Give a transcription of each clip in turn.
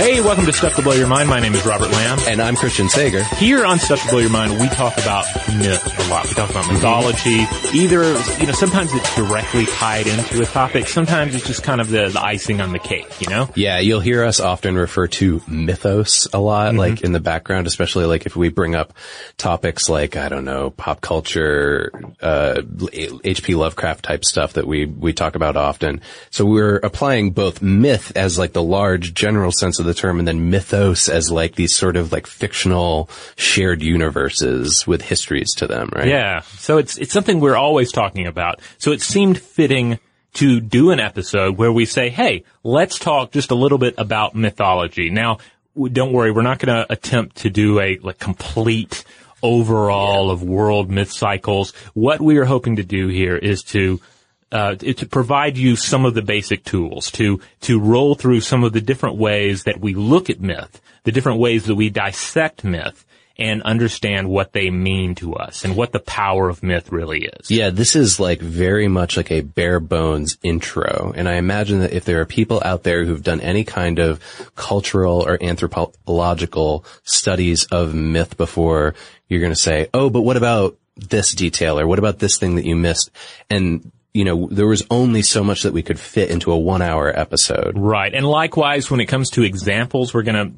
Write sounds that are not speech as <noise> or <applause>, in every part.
Hey, welcome to Stuff to Blow Your Mind. My name is Robert Lamb. And I'm Christian Sager. Here on Stuff to Blow Your Mind, we talk about myth a lot. We talk about mythology. Either, you know, sometimes it's directly tied into a topic. Sometimes it's just kind of the, the icing on the cake, you know? Yeah, you'll hear us often refer to mythos a lot, Mm-hmm. like in the background, especially like if we bring up topics like, I don't know, pop culture, uh, H.P. Lovecraft type stuff that we, we talk about often. So we're applying both myth as like the large general sense of the term and then mythos as like these sort of like fictional shared universes with histories to them, right? Yeah. So it's, it's something we're always talking about. So it seemed fitting to do an episode where we say, hey, let's talk just a little bit about mythology. Now, don't worry, we're not going to attempt to do a like complete overall of world myth cycles. What we are hoping to do here is to uh, to provide you some of the basic tools to to roll through some of the different ways that we look at myth, the different ways that we dissect myth, and understand what they mean to us and what the power of myth really is. Yeah, this is like very much like a bare bones intro. And I imagine that if there are people out there who've done any kind of cultural or anthropological studies of myth before, you're going to say, oh, but what about this detail or what about this thing that you missed? And you know, there was only so much that we could fit into a one hour episode. Right. And likewise, when it comes to examples, we're gonna,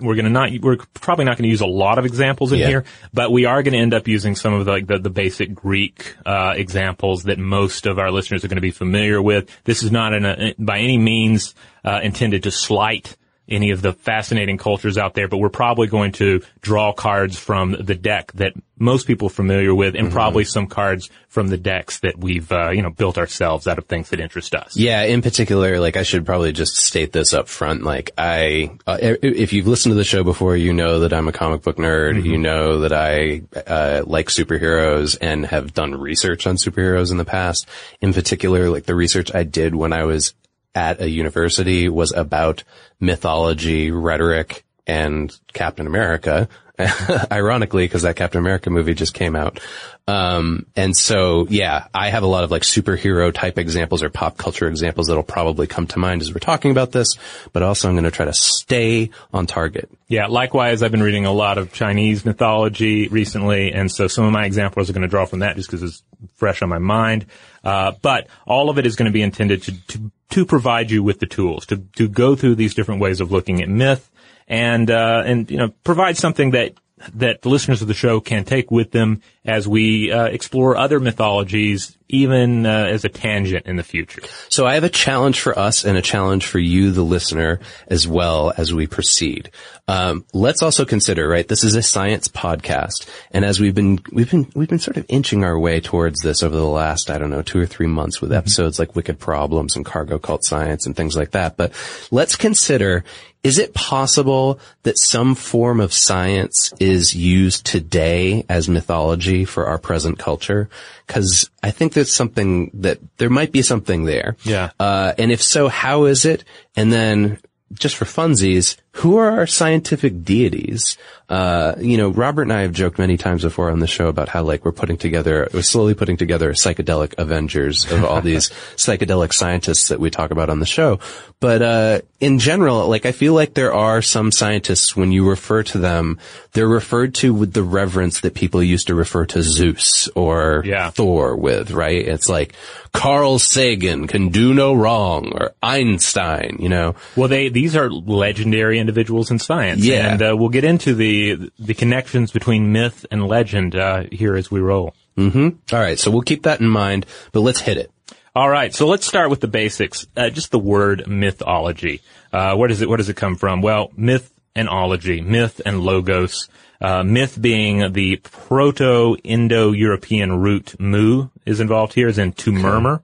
we're gonna not, we're probably not gonna use a lot of examples in Yeah. here, but we are gonna end up using some of the, like the, the basic Greek, uh, examples that most of our listeners are gonna be familiar with. This is not an, uh, by any means, uh, intended to slight any of the fascinating cultures out there, but we're probably going to draw cards from the deck that most people are familiar with and probably some cards from the decks that we've, uh, you know, built ourselves out of things that interest us. Yeah, in particular, like I should probably just state this up front. Like I, uh, if you've listened to the show before, you know that I'm a comic book nerd. You know that I uh, like superheroes and have done research on superheroes in the past. In particular, like the research I did when I was at a university was about mythology, rhetoric, and Captain America. <laughs> Ironically, because that Captain America movie just came out. Um, and so, yeah, I have a lot of like superhero type examples or pop culture examples that'll probably come to mind as we're talking about this, but also I'm going to try to stay on target. Yeah, likewise, I've been reading a lot of Chinese mythology recently, and so some of my examples are going to draw from that just because it's fresh on my mind. Uh, but all of it is going to be intended to, to to provide you with the tools to to go through these different ways of looking at myth, and uh, and you know provide something that that the listeners of the show can take with them as we uh, explore other mythologies, even uh, as a tangent in the future. So I have a challenge for us and a challenge for you, the listener, as well as we proceed. Um, let's also consider, right? This is a science podcast, and as we've been we've been we've been sort of inching our way towards this over the last I don't know two or three months with episodes like Wicked Problems and Cargo Cult Science and things like that. But let's consider. Is it possible that some form of science is used today as mythology for our present culture? Cause I think there's something that there might be something there. Yeah. Uh, and if so, how is it? And then just for funsies, who are our scientific deities? Uh, you know, Robert and I have joked many times before on the show about how like we're putting together, we're slowly putting together a psychedelic Avengers of all <laughs> these psychedelic scientists that we talk about on the show. But, uh, in general, like I feel like there are some scientists when you refer to them, they're referred to with the reverence that people used to refer to Zeus or Yeah. Thor with, right? It's like Carl Sagan can do no wrong or Einstein, you know? Well, they these are legendary individuals in science, Yeah. and uh, we'll get into the the connections between myth and legend uh, here as we roll. All right. So we'll keep that in mind, but let's hit it. All right, so let's start with the basics. Uh, just the word mythology. Uh, where does it where does it come from? Well, myth and ology, myth and logos. Uh, myth being the Proto-Indo-European root mu is involved here, as in to murmur.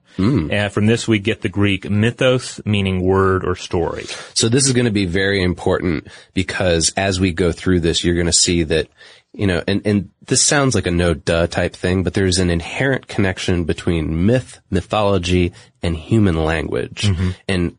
And from this we get the Greek mythos, meaning word or story. So this is going to be very important because as we go through this, you're going to see that, you know, and, and this sounds like a no duh type thing, but there's an inherent connection between myth, mythology, and human language. And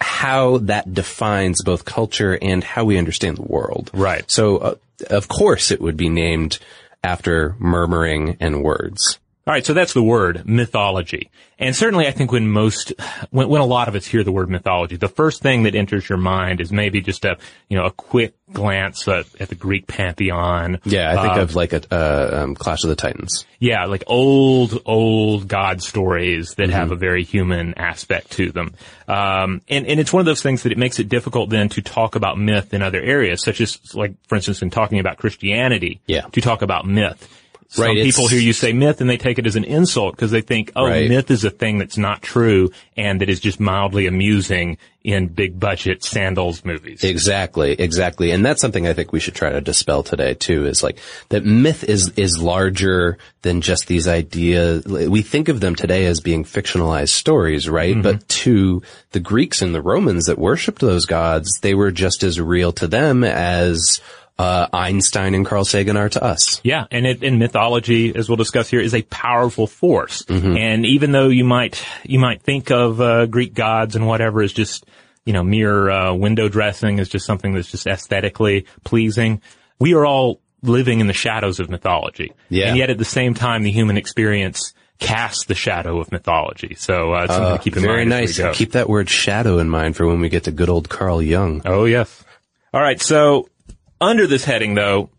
how that defines both culture and how we understand the world. Right. So, uh, of course, it would be named after murmuring and words. All right, so that's the word mythology, and certainly I think when most, when, when a lot of us hear the word mythology, the first thing that enters your mind is maybe just a, you know, a quick glance at, at the Greek pantheon. Yeah, I think Uh, of like a uh, um, Clash of the Titans. Yeah, like old, old God stories that have a very human aspect to them. Um, and, and it's one of those things that it makes it difficult then to talk about myth in other areas, such as, like, for instance, in talking about Christianity. Yeah. To talk about myth. Some Right, people hear you say myth and they take it as an insult because they think, oh, Right. myth is a thing that's not true and that is just mildly amusing in big budget sandals movies. Exactly, exactly. And that's something I think we should try to dispel today too, is like that myth is, is larger than just these ideas. We think of them today as being fictionalized stories, right? Mm-hmm. But to the Greeks and the Romans that worshipped those gods, they were just as real to them as, uh, Einstein and Carl Sagan are to us. Yeah, and it, and mythology, as we'll discuss here, is a powerful force. Mm-hmm. And even though you might you might think of uh, Greek gods and whatever as just you know mere uh, window dressing, as just something that's just aesthetically pleasing, we are all living in the shadows of mythology. Yeah. And yet at the same time, the human experience casts the shadow of mythology. So uh, it's something to keep in Very mind. as nice. Keep that word shadow in mind for when we get to good old Carl Jung. Oh, yes. All right. So under this heading, though,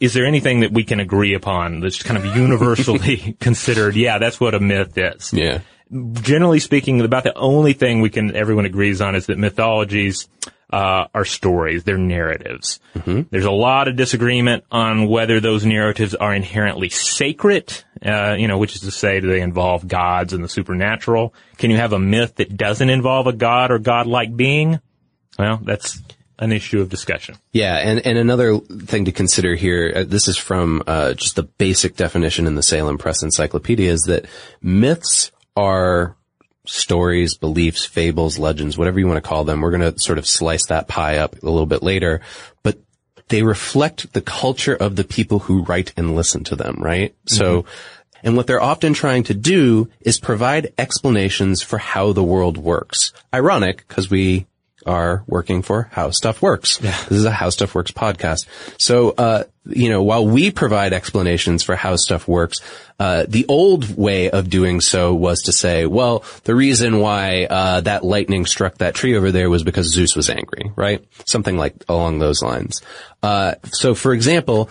is there anything that we can agree upon that's kind of universally <laughs> considered? Yeah, that's what a myth is. Yeah. Generally speaking, about the only thing we can everyone agrees on is that mythologies uh, are stories. They're narratives. There's a lot of disagreement on whether those narratives are inherently sacred. Uh, you know, which is to say, do they involve gods and the supernatural? Can you have a myth that doesn't involve a god or godlike being? Well, that's an issue of discussion. Yeah, and, and another thing to consider here, uh, this is from uh, just the basic definition in the Salem Press Encyclopedia, is that myths are stories, beliefs, fables, legends, whatever you want to call them. We're going to sort of slice that pie up a little bit later, but they reflect the culture of the people who write and listen to them, right? So, and what they're often trying to do is provide explanations for how the world works. Ironic, because we are working for How Stuff Works. This is a How Stuff Works podcast. So, uh, you know, while we provide explanations for how stuff works, uh, the old way of doing so was to say, well, the reason why, uh, that lightning struck that tree over there was because Zeus was angry, right? Something like along those lines. Uh, so for example,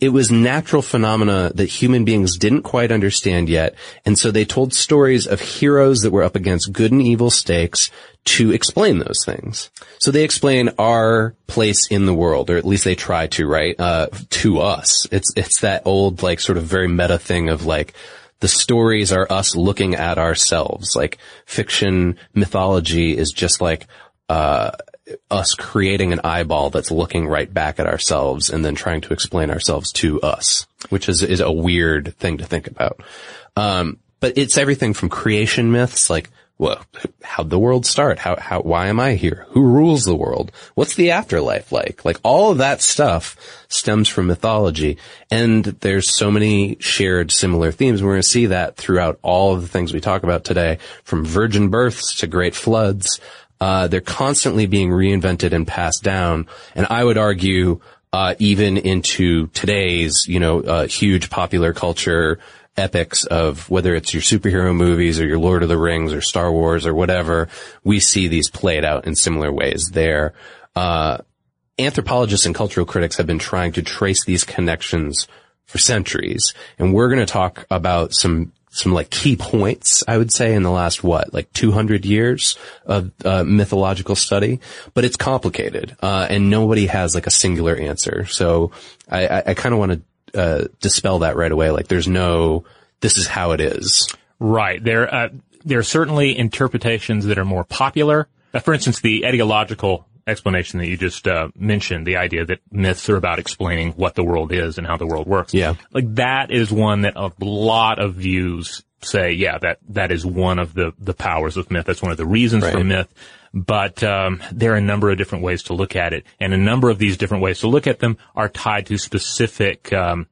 it was natural phenomena that human beings didn't quite understand yet. And so they told stories of heroes that were up against good and evil stakes to explain those things. So they explain our place in the world, or at least they try to, right? Uh, to us. It's, it's that old, like, sort of very meta thing of like, the stories are us looking at ourselves. Like, fiction mythology is just like, uh, us creating an eyeball that's looking right back at ourselves and then trying to explain ourselves to us, which is, is a weird thing to think about. Um, but it's everything from creation myths, like, well, how'd the world start? How, how, why am I here? Who rules the world? What's the afterlife like? Like all of that stuff stems from mythology. And there's so many shared similar themes. We're going to see that throughout all of the things we talk about today, from virgin births to great floods. Uh, they're constantly being reinvented and passed down. And I would argue, uh, even into today's, you know, uh, huge popular culture epics of whether it's your superhero movies or your Lord of the Rings or Star Wars or whatever, we see these played out in similar ways there. Uh, anthropologists and cultural critics have been trying to trace these connections for centuries. And we're going to talk about some, some like key points, I would say, in the last what, like 200 years of uh, mythological study, but it's complicated, uh, and nobody has like a singular answer. So I, I, I kind of want to uh, dispel that right away. Like, there's no, this is how it is. Right. There, uh, there are certainly interpretations that are more popular. For instance, the etiological explanation that you just uh, mentioned, the idea that myths are about explaining what the world is and how the world works. Yeah. Like that is one that a lot of views say, yeah, that, that is one of the, the powers of myth. That's one of the reasons for myth. But um, there are a number of different ways to look at it, and a number of these different ways to look at them are tied to specific um,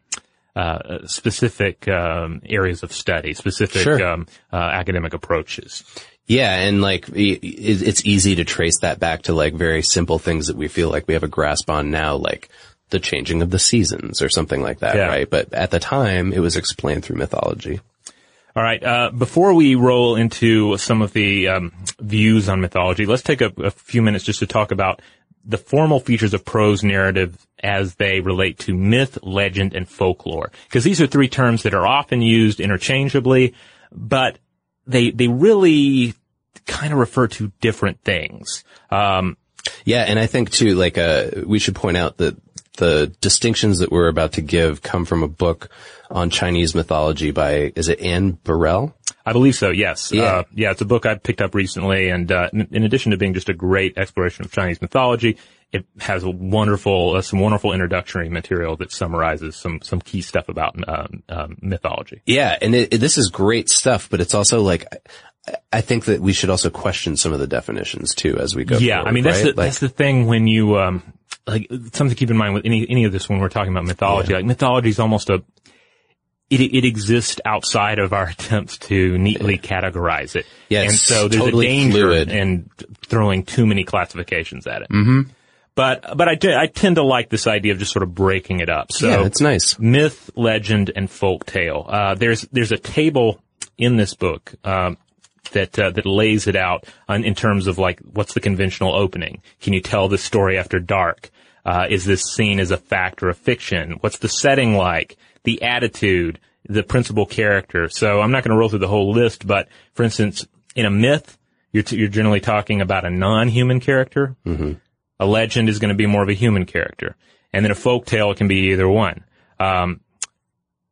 uh, specific um, areas of study, specific Sure. um, uh, academic approaches. Yeah, and like it's easy to trace that back to like very simple things that we feel like we have a grasp on now, like the changing of the seasons or something like that, Yeah. right? But at the time, it was explained through mythology. All right. Uh, before we roll into some of the um, views on mythology, let's take a, a few minutes just to talk about the formal features of prose narrative as they relate to myth, legend, and folklore. Because these are three terms that are often used interchangeably, but they they really kind of refer to different things. Um, Yeah, and I think too, like, uh, we should point out that the distinctions that we're about to give come from a book on Chinese mythology by, is it Anne Birrell? I believe so. Yes. Yeah. Uh, yeah. It's a book I picked up recently, and uh, in, in addition to being just a great exploration of Chinese mythology, it has a wonderful, uh, some wonderful introductory material that summarizes some some key stuff about um, um, mythology. Yeah, and it, it- this is great stuff, but it's also like, I- I think that we should also question some of the definitions too as we go. Yeah. forward, I mean, that's right? the Like- that's the thing when you um like something to keep in mind with any any of this when we're talking about mythology. Like mythology is almost a it, it exists outside of our <laughs> attempts to neatly categorize it. Yeah, and so there's totally a danger fluid. in throwing too many classifications at it. Mm-hmm. But, but I, t- I tend to like this idea of just sort of breaking it up. So Yeah, it's nice. myth, legend, and folk tale. Uh, there's there's a table in this book um, that uh, that lays it out on, in terms of like what's the conventional opening. Can you tell this story after dark? Uh, is this seen as a fact or a fiction? What's the setting like? The attitude, the principal character. So I'm not going to roll through the whole list, but for instance, in a myth, you're t- you're generally talking about a non-human character. A legend is going to be more of a human character, and then a folk tale can be either one. Um,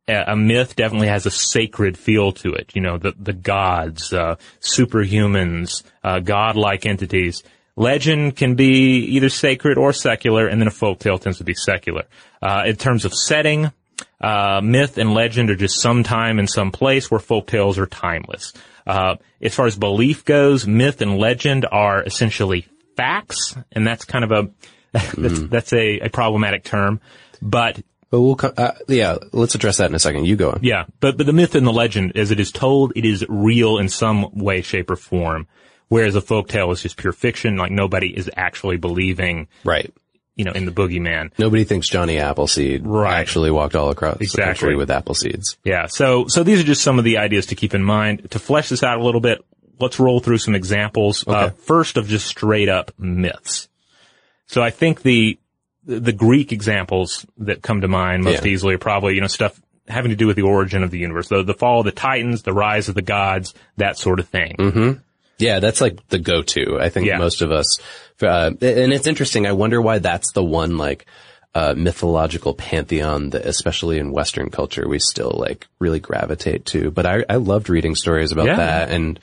a, myth definitely has a sacred feel to it. You know, the the gods, uh, superhumans, uh, godlike entities. Legend can be either sacred or secular, and then a folk tale tends to be secular. Uh, in terms of setting, uh, myth and legend are just some time some place where folk tales are timeless. Uh, as far as belief goes, myth and legend are essentially facts, and that's kind of a <laughs> that's, that's a, a problematic term. But But we'll come, uh, yeah, let's address that in a second. You go on. yeah, but but the myth and the legend, as it is told, it is real in some way, shape, or form. Whereas a folk tale is just pure fiction, like nobody is actually believing, Right. you know, in the boogeyman. Nobody thinks Johnny Appleseed Right. actually walked all across the Exactly. country with apple seeds. Yeah. So, so these are just some of the ideas to keep in mind. To flesh this out a little bit, let's roll through some examples. Uh, first of just straight up myths. So I think the, the Greek examples that come to mind most Yeah. easily are probably, you know, stuff having to do with the origin of the universe, the, the fall of the Titans, the rise of the gods, that sort of thing. Yeah, that's like the go-to. I think Yeah. most of us, uh, and it's interesting. I wonder why that's the one like, uh, mythological pantheon that, especially in Western culture, we still like really gravitate to. But I, I loved reading stories about Yeah. that and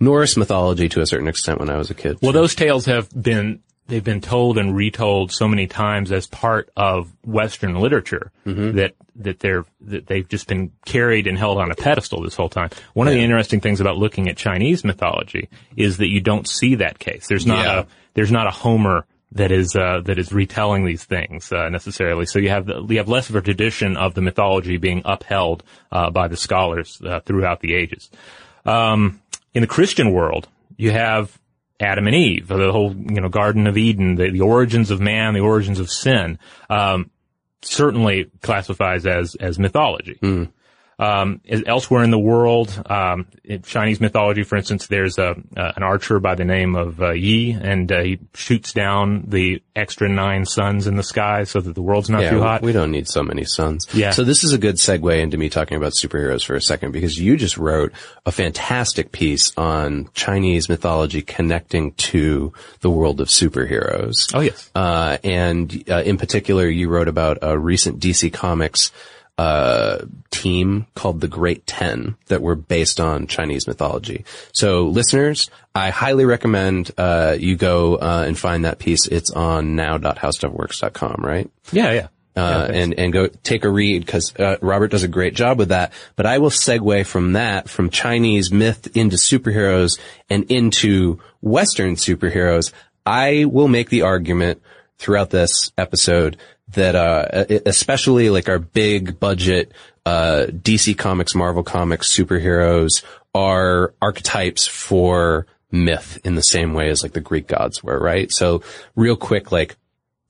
Norse mythology to a certain extent when I was a kid. Well, those tales have been they've been told and retold so many times as part of Western literature that that they're that they've just been carried and held on a pedestal this whole time. One of the interesting things about looking at Chinese mythology is that you don't see that case. There's not Yeah. a there's not a Homer that is uh, that is retelling these things uh, necessarily. So you have you have less of a tradition of the mythology being upheld uh, by the scholars uh, throughout the ages. Um, in the Christian world, you have Adam and Eve, the whole you know Garden of Eden, the, the origins of man, the origins of sin. Um, certainly classifies as as mythology. Um, elsewhere in the world, um, in Chinese mythology, for instance, there's a uh, an archer by the name of uh, Yi, and uh, he shoots down the extra nine suns in the sky so that the world's not yeah, too hot. we don't need so many suns. Yeah. So this is a good segue into me talking about superheroes for a second because you just wrote a fantastic piece on Chinese mythology connecting to the world of superheroes. oh yes, Uh, and uh, in particular, you wrote about a recent DC Comics uh, team called the Great Ten that were based on Chinese mythology. So, listeners, I highly recommend uh, you go uh, and find that piece. It's on now.howstuffworks.com, right? yeah, yeah. uh, and and go take a read because uh, Robert does a great job with that. But I will segue from that from Chinese myth into superheroes and into Western superheroes. I will make the argument throughout this episode that uh, especially like our big budget uh, DC Comics, Marvel Comics superheroes are archetypes for myth in the same way as like the Greek gods were, right? So real quick, like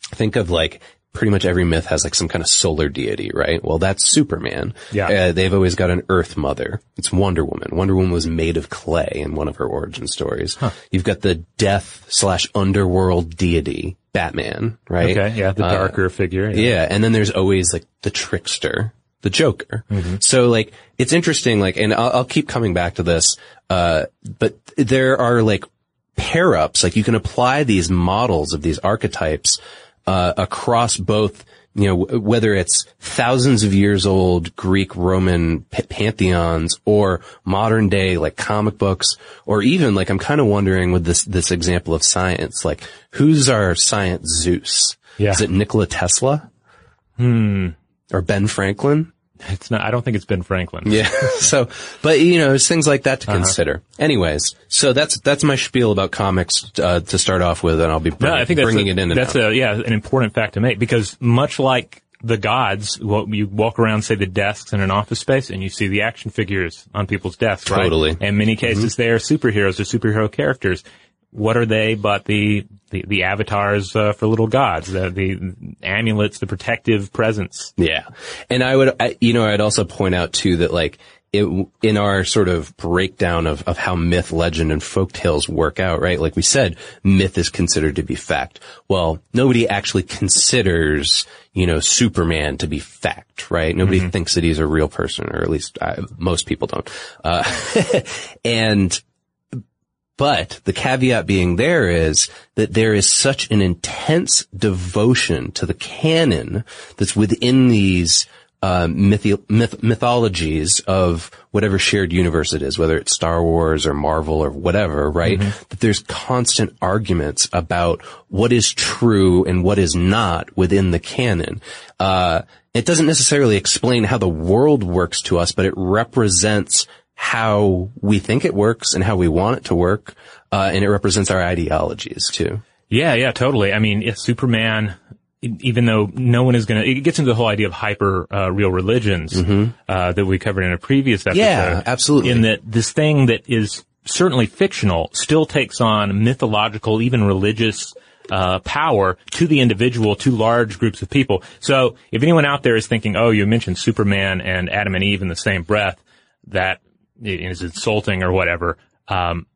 think of like pretty much every myth has like some kind of solar deity, right? Well, that's Superman. Yeah. Uh, they've always got an Earth mother. It's Wonder Woman. Wonder Woman was made of clay in one of her origin stories. You've got the death slash underworld deity, Batman, right? Okay, yeah, the Uh, darker figure. yeah, and then there's always like the trickster, the Joker. Mm-hmm. So like it's interesting, like, and I'll, I'll keep coming back to this, uh, but there are like pair ups, like you can apply these models of these archetypes uh, across both. You know, w- whether it's thousands of years old Greek Roman p- pantheons or modern day like comic books or even like I'm kind of wondering with this, this example of science, like who's our science Zeus? Yeah. Is it Nikola Tesla? Hmm. Or Ben Franklin? It's not, I don't think it's Ben Franklin. Yeah. <laughs> so, but you know, there's things like that to Uh-huh. consider. Anyways, so that's, that's my spiel about comics, uh, to start off with, and I'll be No, bringing, I think bringing a, it in that's out. a yeah an important fact to make because much like the gods, what you walk around say the desks in an office space and you see the action figures on people's desks, right? Totally. Mm-hmm. In many cases, they are superheroes or superhero characters. What are they but the the, the avatars uh, for little gods, the, the amulets, the protective presence? Yeah. And I would, I, you know, I'd also point out too that like, it, in our sort of breakdown of, of how myth, legend, and folk tales work out, right? Like we said, myth is considered to be fact. Well, nobody actually considers, you know, Superman to be fact, right? Nobody thinks that he's a real person, or at least uh, most people don't. Uh, <laughs> and but the caveat being there is that there is such an intense devotion to the canon that's within these uh, mythi- myth- mythologies of whatever shared universe it is, whether it's Star Wars or Marvel or whatever, right? That there's constant arguments about what is true and what is not within the canon. Uh, it doesn't necessarily explain how the world works to us, but it represents how we think it works and how we want it to work, uh, and it represents our ideologies too. Yeah, yeah, totally. I mean, if Superman, even though no one is going to, it gets into the whole idea of hyper uh, real religions uh, that we covered in a previous episode. Mm-hmm. Yeah, absolutely. In that this thing that is certainly fictional still takes on mythological, even religious. Uh, power to the individual, to large groups of people. So, if anyone out there is thinking, "Oh, you mentioned Superman and Adam and Eve in the same breath," that is insulting or whatever. Um,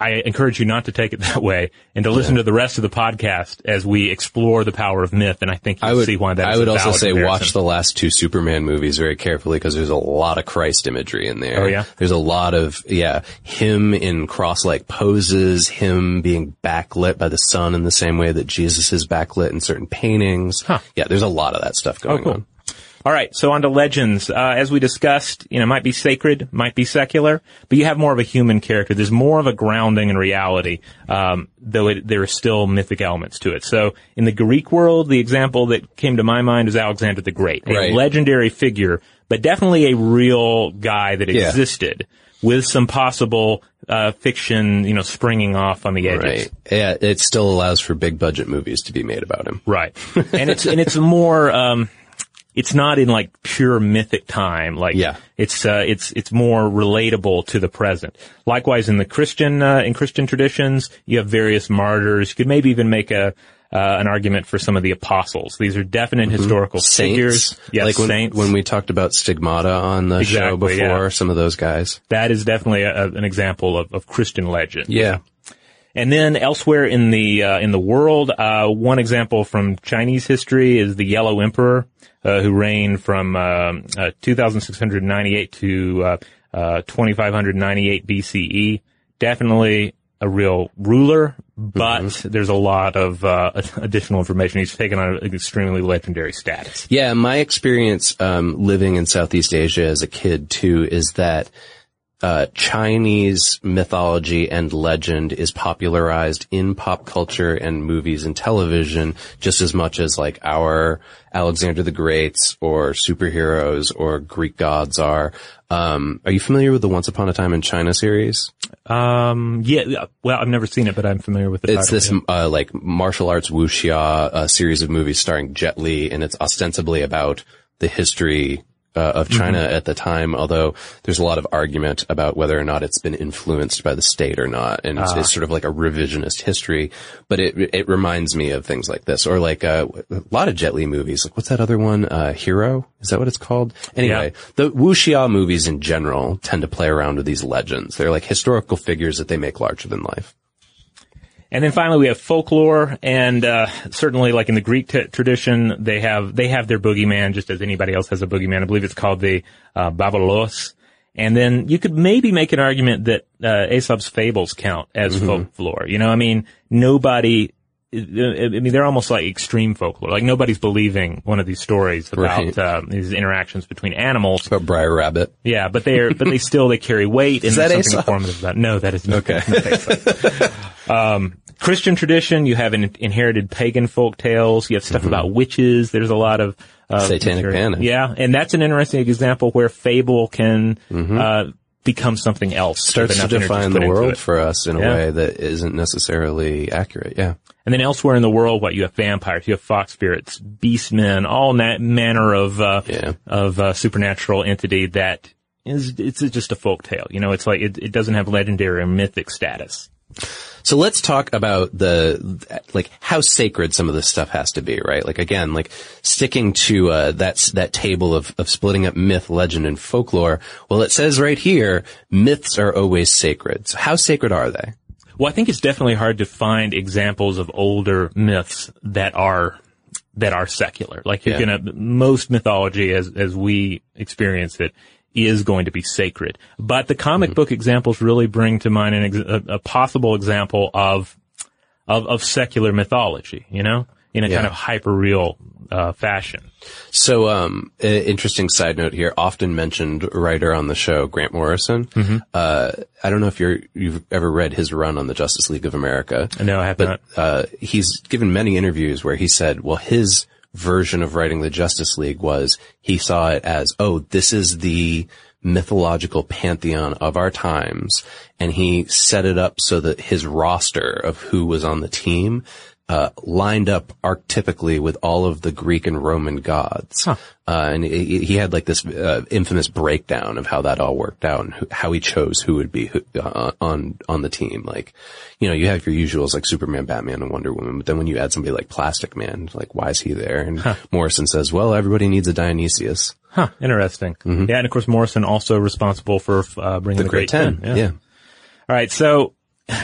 I encourage you not to take it <laughs> that way and to listen to the rest of the podcast as we explore the power of myth. And I think you'll I would, see why that I would also say comparison. watch the last two Superman movies very carefully because there's a lot of Christ imagery in there. Oh, yeah? There's a lot of, yeah, him in cross-like poses, him being backlit by the sun in the same way that Jesus is backlit in certain paintings. Huh. Yeah, there's a lot of that stuff going cool. on. All right, so on to legends. Uh, as we discussed, you know, might be sacred, might be secular, but you have more of a human character. There's more of a grounding in reality, um, though it, there are still mythic elements to it. So in the Greek world, the example that came to my mind is Alexander the Great, a Right. legendary figure, but definitely a real guy that Yeah. existed with some possible uh, fiction, you know, springing off on the edges. Right. Yeah, it still allows for big budget movies to be made about him. Right. and it's, and it's more, um, it's not in like pure mythic time. Like, Yeah. it's, uh, it's, it's more relatable to the present. Likewise, in the Christian, uh, in Christian traditions, you have various martyrs. You could maybe even make a, uh, an argument for some of the apostles. These are definite historical figures. Yes, like when, saints. when we talked about Stigmata on the show before, yeah. some of those guys. that is definitely a, an example of, of Christian legend. Yeah. And then elsewhere in the uh, in the world, uh, one example from Chinese history is the Yellow Emperor, uh, who reigned from um, uh, 2698 to uh, uh, 2598 BCE. Definitely a real ruler, but there's a lot of uh, <laughs> additional information. He's taken on an extremely legendary status. Yeah, my experience um, living in Southeast Asia as a kid too is that uh, Chinese mythology and legend is popularized in pop culture and movies and television just as much as like our Alexander the Greats or superheroes or Greek gods are. Um, are you familiar with the Once Upon a Time in China series? Um, yeah, well, I've never seen it, but I'm familiar with it. It's this uh, like martial arts wuxia uh, series of movies starring Jet Li, and it's ostensibly about the history uh, of China at the time, although there's a lot of argument about whether or not it's been influenced by the state or not. And it's, it's sort of like a revisionist history, but it, it reminds me of things like this or like uh, a lot of Jet Li movies. Like what's that other one? Uh, Hero? Is that what it's called? Anyway, the wuxia movies in general tend to play around with these legends. They're like historical figures that they make larger than life. And then finally, we have folklore, and uh, certainly, like in the Greek t- tradition, they have they have their boogeyman, just as anybody else has a boogeyman. I believe it's called the uh, Bavalos. And then you could maybe make an argument that uh, Aesop's fables count as folklore. You know, I mean, nobody. I mean, they're almost like extreme folklore. Like nobody's believing one of these stories about Right. uh, these interactions between animals. About Br'er Rabbit. Yeah, but they're but they still they carry weight and Is that something informative about. No, that is not. Okay. <laughs> not um, Christian tradition, you have in, inherited pagan folk tales. You have stuff about witches. There's a lot of uh, Mm-hmm. Satanic material. panic. Yeah, and that's an interesting example where fable can uh, become something else. Mm-hmm. Starts to define the world for us in a Yeah. way that isn't necessarily accurate. Yeah. And then elsewhere in the world, what you have vampires, you have fox spirits, beast men, all that manner of uh, Yeah. of uh, supernatural entity that is it's just a folk tale. You know, it's like it, it doesn't have legendary or mythic status. So let's talk about the, like, how sacred some of this stuff has to be, right? Like, again, like, sticking to, uh, that, that table of, of splitting up myth, legend, and folklore. Well, it says right here, myths are always sacred. So how sacred are they? Well, I think it's definitely hard to find examples of older myths that are that are secular. Like you're Yeah. gonna most mythology as as we experience it is going to be sacred. But the comic book examples really bring to mind an ex- a, a possible example of of of secular mythology, you know, in a Yeah. kind of hyper real uh, fashion. So, um, interesting side note here, often mentioned writer on the show, Grant Morrison. Mm-hmm. Uh, I don't know if you're, you've ever read his run on the Justice League of America. No, I have but, not. uh, he's given many interviews where he said, well, his version of writing the Justice League was he saw it as, oh, this is the mythological pantheon of our times. And he set it up so that his roster of who was on the team, uh, lined up archetypically with all of the Greek and Roman gods. Uh, and he, he had like this, uh, infamous breakdown of how that all worked out and who, how he chose who would be who, uh, on, on the team. Like, you know, you have your usuals like Superman, Batman, and Wonder Woman, but then when you add somebody like Plastic Man, like, why is he there? And Morrison says, well, everybody needs a Dionysius. Huh, interesting. Yeah, and of course Morrison also responsible for uh, bringing the, Great Ten. Yeah. yeah. All right, so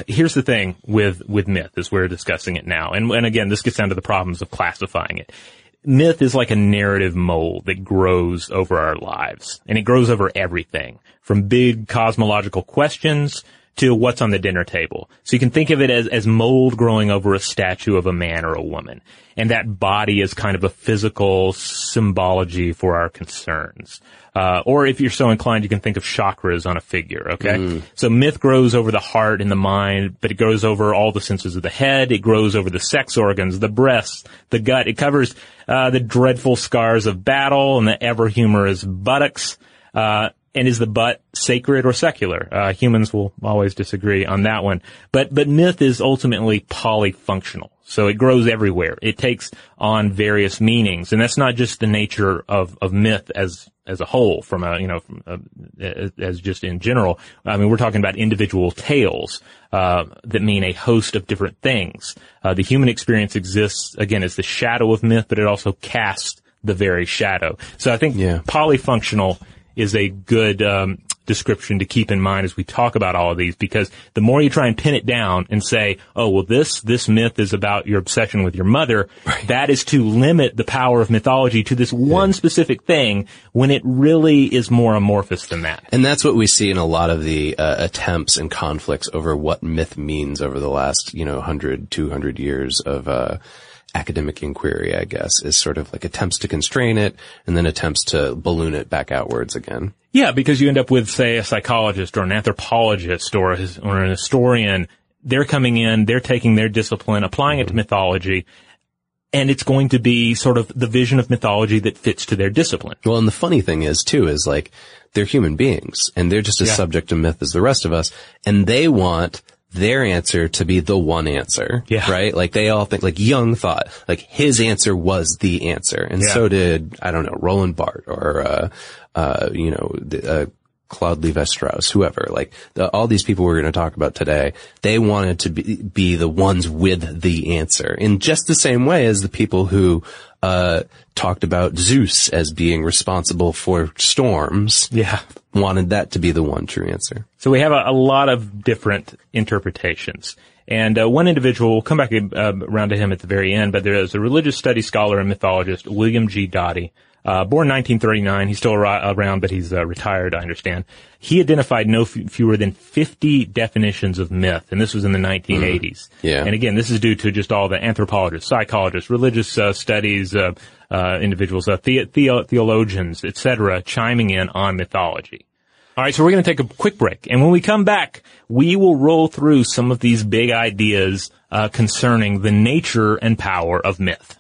here's the thing with with myth as we're discussing it now, and and again, this gets down to the problems of classifying it. Myth is like a narrative mold that grows over our lives, and it grows over everything from big cosmological questions to what's on the dinner table. So you can think of it as, as mold growing over a statue of a man or a woman. And that body is kind of a physical symbology for our concerns. Uh, or if you're so inclined, you can think of chakras on a figure, okay? So myth grows over the heart and the mind, but it grows over all the senses of the head. It grows over the sex organs, the breasts, the gut. It covers, uh, the dreadful scars of battle and the ever humorous buttocks. Uh, and is the butt sacred or secular? Uh, humans will always disagree on that one. But, but myth is ultimately polyfunctional. So it grows everywhere. It takes on various meanings. And that's not just the nature of, of myth as, as a whole from a, you know, from a, as just in general. I mean, we're talking about individual tales, uh, that mean a host of different things. Uh, the human experience exists, again, as the shadow of myth, but it also casts the very shadow. So I think Yeah. polyfunctional is a good um, description to keep in mind as we talk about all of these because the more you try and pin it down and say, oh, well, this, this myth is about your obsession with your mother, that is to limit the power of mythology to this one specific thing when it really is more amorphous than that. And that's what we see in a lot of the uh, attempts and conflicts over what myth means over the last, you know, 100, 200 years of uh, academic inquiry, I guess, is sort of like attempts to constrain it and then attempts to balloon it back outwards again. Yeah, because you end up with, say, a psychologist or an anthropologist or, a, or an historian. They're coming in, they're taking their discipline, applying it to mm-hmm. mythology, and it's going to be sort of the vision of mythology that fits to their discipline. Well, and the funny thing is too, is like, they're human beings and they're just as Yeah. subject to myth as the rest of us and they want their answer to be the one answer. Yeah. Right? Like they all think, like Jung thought, like his answer was the answer. And Yeah. so did, I don't know, Roland Barthes or, uh, uh, you know, the, uh, Claude Levi-Strauss, whoever, like the, all these people we're going to talk about today, they wanted to be, be the ones with the answer in just the same way as the people who, uh, talked about Zeus as being responsible for storms Yeah. wanted that to be the one true answer. So we have a, a lot of different interpretations. And uh, one individual, we'll come back uh, around to him at the very end, but there is a religious studies scholar and mythologist, William G. Doty, uh, born 1939. He's still around, but he's uh, retired, I understand. He identified no f- fewer than 50 definitions of myth, and this was in the 1980s. Yeah. And again, this is due to just all the anthropologists, psychologists, religious uh, studies uh, uh, individuals, uh, the- theo- theologians, etc., chiming in on mythology. All right, so we're going to take a quick break, and when we come back, we will roll through some of these big ideas uh, concerning the nature and power of myth.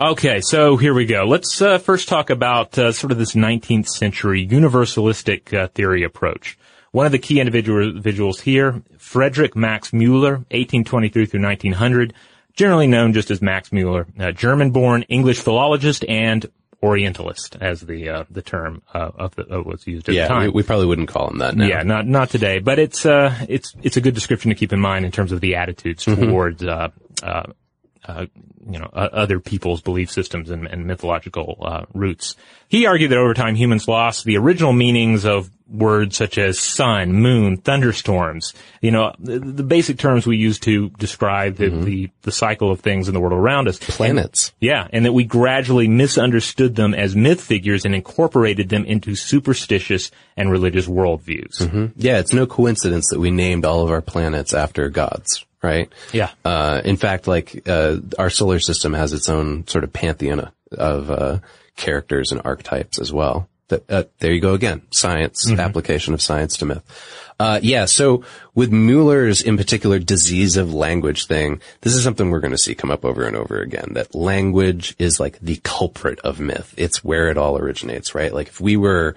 Okay, so here we go. Let's uh, first talk about uh, sort of this 19th century universalistic uh, theory approach. One of the key individuals here, Frederick Max Mueller, 1823 through 1900, generally known just as Max Mueller, German-born English philologist and Orientalist, as the uh, the term uh, of the, uh, was used at the Yeah, time. we, we probably wouldn't call him that now. Yeah, not not today, but it's uh it's it's a good description to keep in mind in terms of the attitudes towards uh, you know uh, other people's belief systems and, and mythological uh, roots. He argued that over time humans lost the original meanings of words such as sun, moon, thunderstorms. You know the, the basic terms we use to describe the, the the cycle of things in the world around us. Planets. Yeah, and that we gradually misunderstood them as myth figures and incorporated them into superstitious and religious worldviews. Yeah, it's no coincidence that we named all of our planets after gods, right? Yeah. Uh, in fact, like, uh, our solar system has its own sort of pantheon of, uh, characters and archetypes as well. That, uh, there you go again. Science, application of science to myth. Uh, yeah, so with Mueller's in particular disease of language thing, this is something we're going to see come up over and over again, that language is like the culprit of myth. It's where it all originates, right? Like if we were,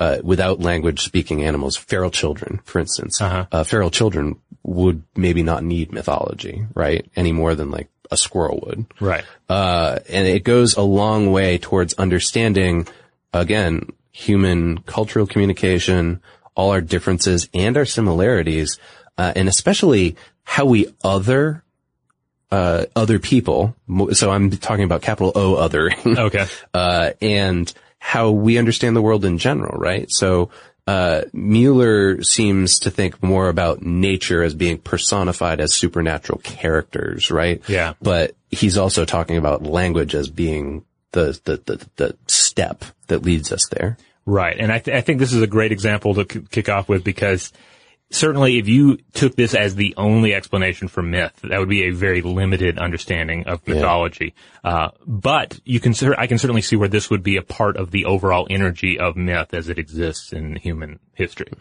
uh, without language speaking animals, feral children, for instance, uh feral children would maybe not need mythology, right? Any more than like a squirrel would. Right. Uh, and it goes a long way towards understanding, again, human cultural communication, all our differences and our similarities, uh, and especially how we other, uh, other people. So I'm talking about capital O othering. Okay. <laughs> uh, and how we understand the world in general, right? So, uh, Mueller seems to think more about nature as being personified as supernatural characters, right? Yeah. But he's also talking about language as being the, the, the, the step that leads us there. Right. And I, th- I think this is a great example to k- kick off with because certainly if you took this as the only explanation for myth, that would be a very limited understanding of mythology. Uh, but you can, I can certainly see where this would be a part of the overall energy of myth as it exists in human history.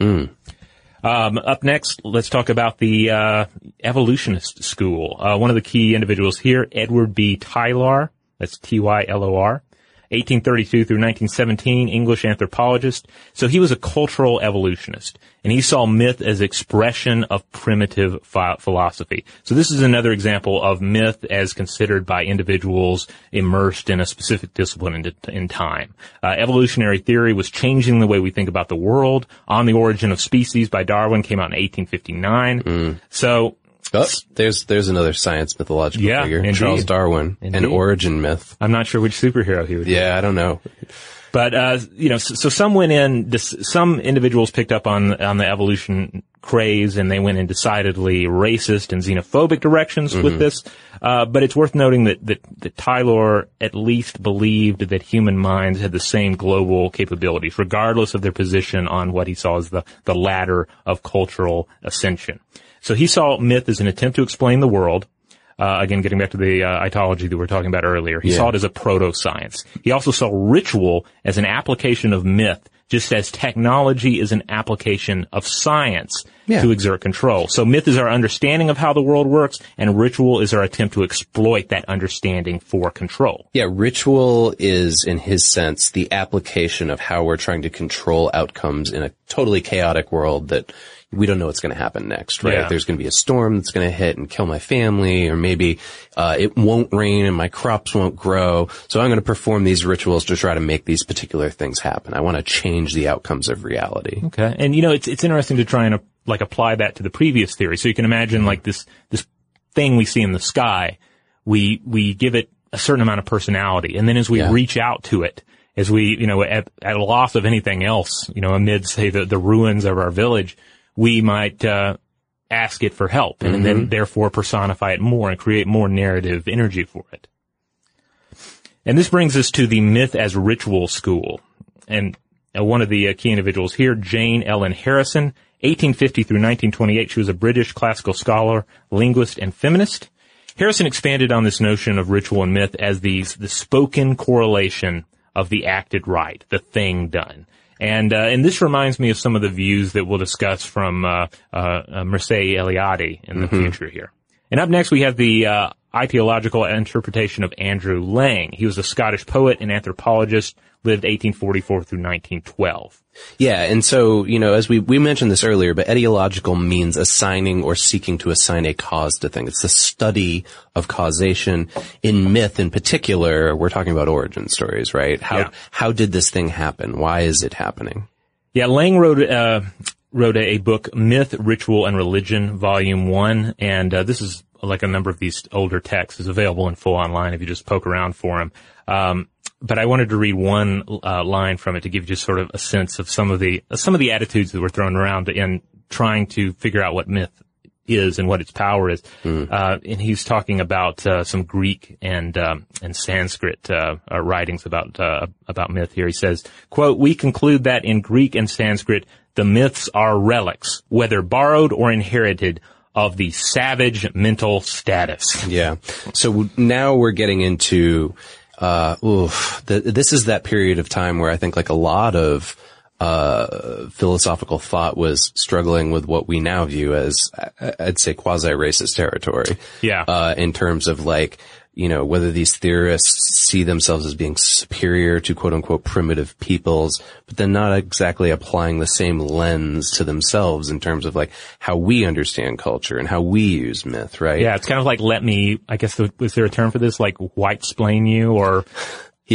Um, up next, let's talk about the uh, evolutionist school. Uh, one of the key individuals here, Edward B. Tylor. That's T-Y-L-O-R. 1832 through 1917, English anthropologist. So he was a cultural evolutionist, and he saw myth as expression of primitive phi- philosophy. So this is another example of myth as considered by individuals immersed in a specific discipline in, in time. Uh, evolutionary theory was changing the way we think about the world. On the Origin of Species by Darwin came out in 1859. So Oh, there's, there's another science mythological Yeah, figure. indeed. Charles Darwin, an origin myth. I'm not sure which superhero he would be. Yeah, I don't know. But uh, you know, so, so some went in. This, some individuals picked up on on the evolution craze, and they went in decidedly racist and xenophobic directions with this. Uh, but it's worth noting that, that that Tylor at least believed that human minds had the same global capabilities, regardless of their position on what he saw as the the ladder of cultural ascension. So he saw myth as an attempt to explain the world. uh, again, getting back to the uh, etiology that we were talking about earlier, he Yeah. saw it as a proto-science. He also saw ritual as an application of myth, just as technology is an application of science Yeah. to exert control. So myth is our understanding of how the world works, and ritual is our attempt to exploit that understanding for control. Yeah, ritual is, in his sense, the application of how we're trying to control outcomes in a totally chaotic world that we don't know what's going to happen next, right? Yeah. There's going to be a storm that's going to hit and kill my family, or maybe uh, it won't rain and my crops won't grow. So I'm going to perform these rituals to try to make these particular things happen. I want to change the outcomes of reality. Okay. And you know, it's, it's interesting to try and uh, like apply that to the previous theory. So you can imagine like this, this thing we see in the sky, we, we give it a certain amount of personality. And then as we Yeah. reach out to it, as we, you know, at, at a loss of anything else, you know, amid say the, the ruins of our village, we might, uh, ask it for help and then therefore personify it more and create more narrative energy for it. And this brings us to the myth as ritual school. And uh, one of the uh, key individuals here, Jane Ellen Harrison, 1850 through 1928. She was a British classical scholar, linguist, and feminist. Harrison expanded on this notion of ritual and myth as these, the spoken correlation of the acted right, the thing done. And, uh, and this reminds me of some of the views that we'll discuss from, uh, uh, uh Eliade in the future here. And up next we have the, uh, etiological interpretation of Andrew Lang. He was a Scottish poet and anthropologist, lived 1844 through 1912. Yeah, and so, you know, as we, we mentioned this earlier, but etiological means assigning or seeking to assign a cause to things. It's the study of causation. In myth in particular, we're talking about origin stories, right? How, Yeah. how did this thing happen? Why is it happening? Yeah, Lang wrote uh, wrote a, book, Myth, Ritual, and Religion, Volume One, and uh, this is like a number of these older texts is available in full online if you just poke around for them. Um, but I wanted to read one uh, line from it to give you just sort of a sense of some of the some of the attitudes that were thrown around in trying to figure out what myth is and what its power is. Uh, and he's talking about uh, some Greek and um, and Sanskrit uh, uh, writings about uh, about myth. Here he says, "quote We conclude that in Greek and Sanskrit, the myths are relics, whether borrowed or inherited." Of the savage mental status. Yeah. So now we're getting into, uh, oof, the, this is that period of time where I think like a lot of, uh, philosophical thought was struggling with what we now view as, I'd say quasi-racist territory. Yeah. Uh, in terms of like, you know, whether these theorists see themselves as being superior to quote unquote primitive peoples, but then not exactly applying the same lens to themselves in terms of like how we understand culture and how we use myth, right? Yeah, it's kind of like let me. I guess the, was there a term for this? Like white splain you or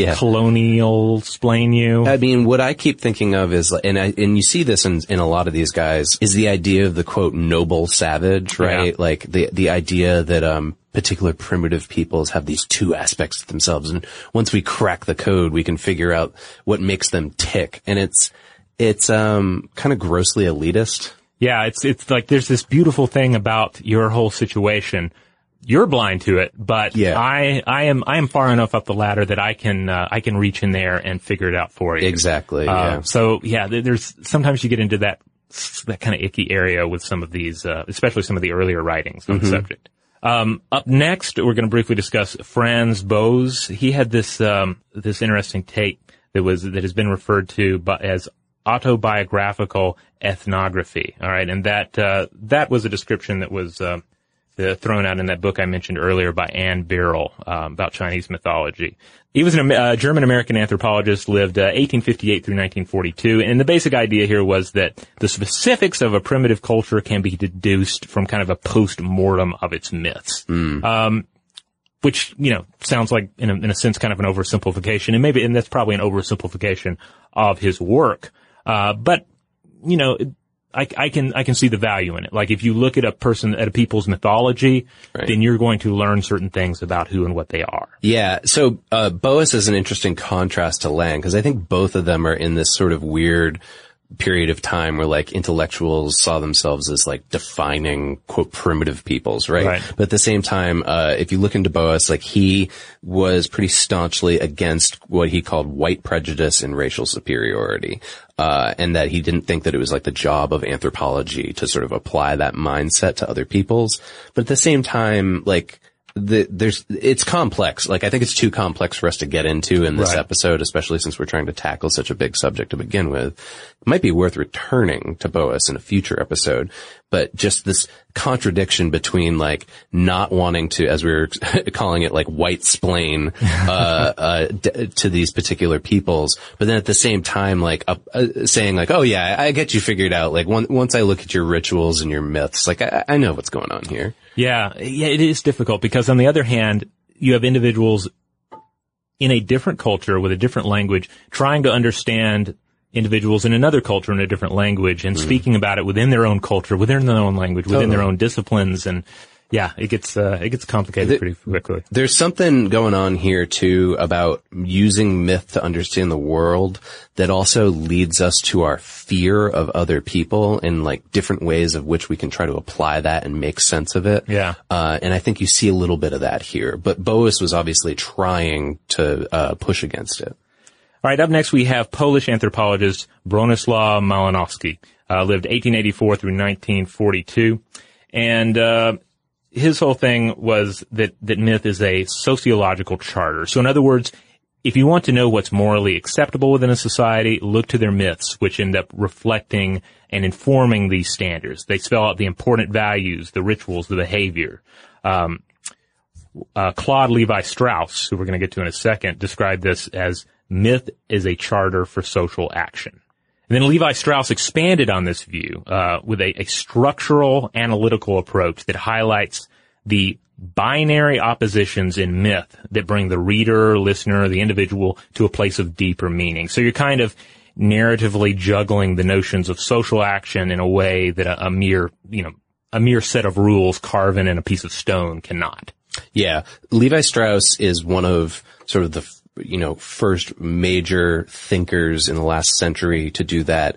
Yeah. colonial splain you? I mean, what I keep thinking of is, and I, and you see this in, in a lot of these guys, is the idea of the quote noble savage, right? Yeah. Like the the idea that um particular primitive peoples have these two aspects to themselves, and once we crack the code, we can figure out what makes them tick, and it's it's um kind of grossly elitist. Yeah, it's it's like there's this beautiful thing about your whole situation. You're blind to it, but Yeah. I I am I am far enough up the ladder that I can uh, I can reach in there and figure it out for you. Exactly. Uh, yeah. So yeah, there's sometimes you get into that that kind of icky area with some of these, uh, especially some of the earlier writings on the subject. Um, up next, we're going to briefly discuss Franz Boas. He had this um, this interesting take that was that has been referred to by, as autobiographical ethnography. All right, and that uh, that was a description that was. Uh, thrown out in that book I mentioned earlier by Anne Birrell um, about Chinese mythology. He was a uh, German-American anthropologist, lived uh, 1858 through 1942, and the basic idea here was that the specifics of a primitive culture can be deduced from kind of a post-mortem of its myths. Um, which, you know, sounds like, in a, in a sense, kind of an oversimplification, and maybe, and that's probably an oversimplification of his work. Uh, but, you know, I, I can I can see the value in it. Like if you look at a person at a people's mythology, Right. then you're going to learn certain things about who and what they are. Yeah. So, uh, Boas is an interesting contrast to Lang because I think both of them are in this sort of weird period of time where like intellectuals saw themselves as like defining quote primitive peoples, right? Right. But at the same time, uh, if you look into Boas, like he was pretty staunchly against what he called white prejudice and racial superiority. Uh, and that he didn't think that it was like the job of anthropology to sort of apply that mindset to other peoples. But at the same time, like, the, there's, it's complex. Like, I think it's too complex for us to get into in this Right. episode, especially since we're trying to tackle such a big subject to begin with. It might be worth returning to Boas in a future episode, but just this contradiction between like not wanting to, as we were <laughs> calling it, like white splain, <laughs> uh, uh, d- to these particular peoples, but then at the same time, like, uh, uh, saying like, oh yeah, I get you figured out. Like, one, once I look at your rituals and your myths, like, I, I know what's going on here. Yeah, yeah, it is difficult because on the other hand, you have individuals in a different culture with a different language trying to understand individuals in another culture in a different language and speaking about it within their own culture, within their own language, within their own disciplines. And yeah, it gets, uh, it gets complicated pretty quickly. There's something going on here too about using myth to understand the world that also leads us to our fear of other people and like different ways of which we can try to apply that and make sense of it. Yeah. Uh, and I think you see a little bit of that here, but Boas was obviously trying to, uh, push against it. All right, up next we have Polish anthropologist Bronislaw Malinowski, uh, lived 1884 through 1942, and uh, his whole thing was that that myth is a sociological charter. So, in other words, if you want to know what's morally acceptable within a society, look to their myths, which end up reflecting and informing these standards. They spell out the important values, the rituals, the behavior. Um, uh, Claude Levi Strauss, who we're going to get to in a second, described this as myth is a charter for social action. And then Levi Strauss expanded on this view uh, with a, a structural analytical approach that highlights the binary oppositions in myth that bring the reader, listener, the individual to a place of deeper meaning. So you're kind of narratively juggling the notions of social action in a way that a, a mere, you know, a mere set of rules carven in a piece of stone cannot. Yeah. Levi Strauss is one of sort of the, you know, first major thinkers in the last century to do that,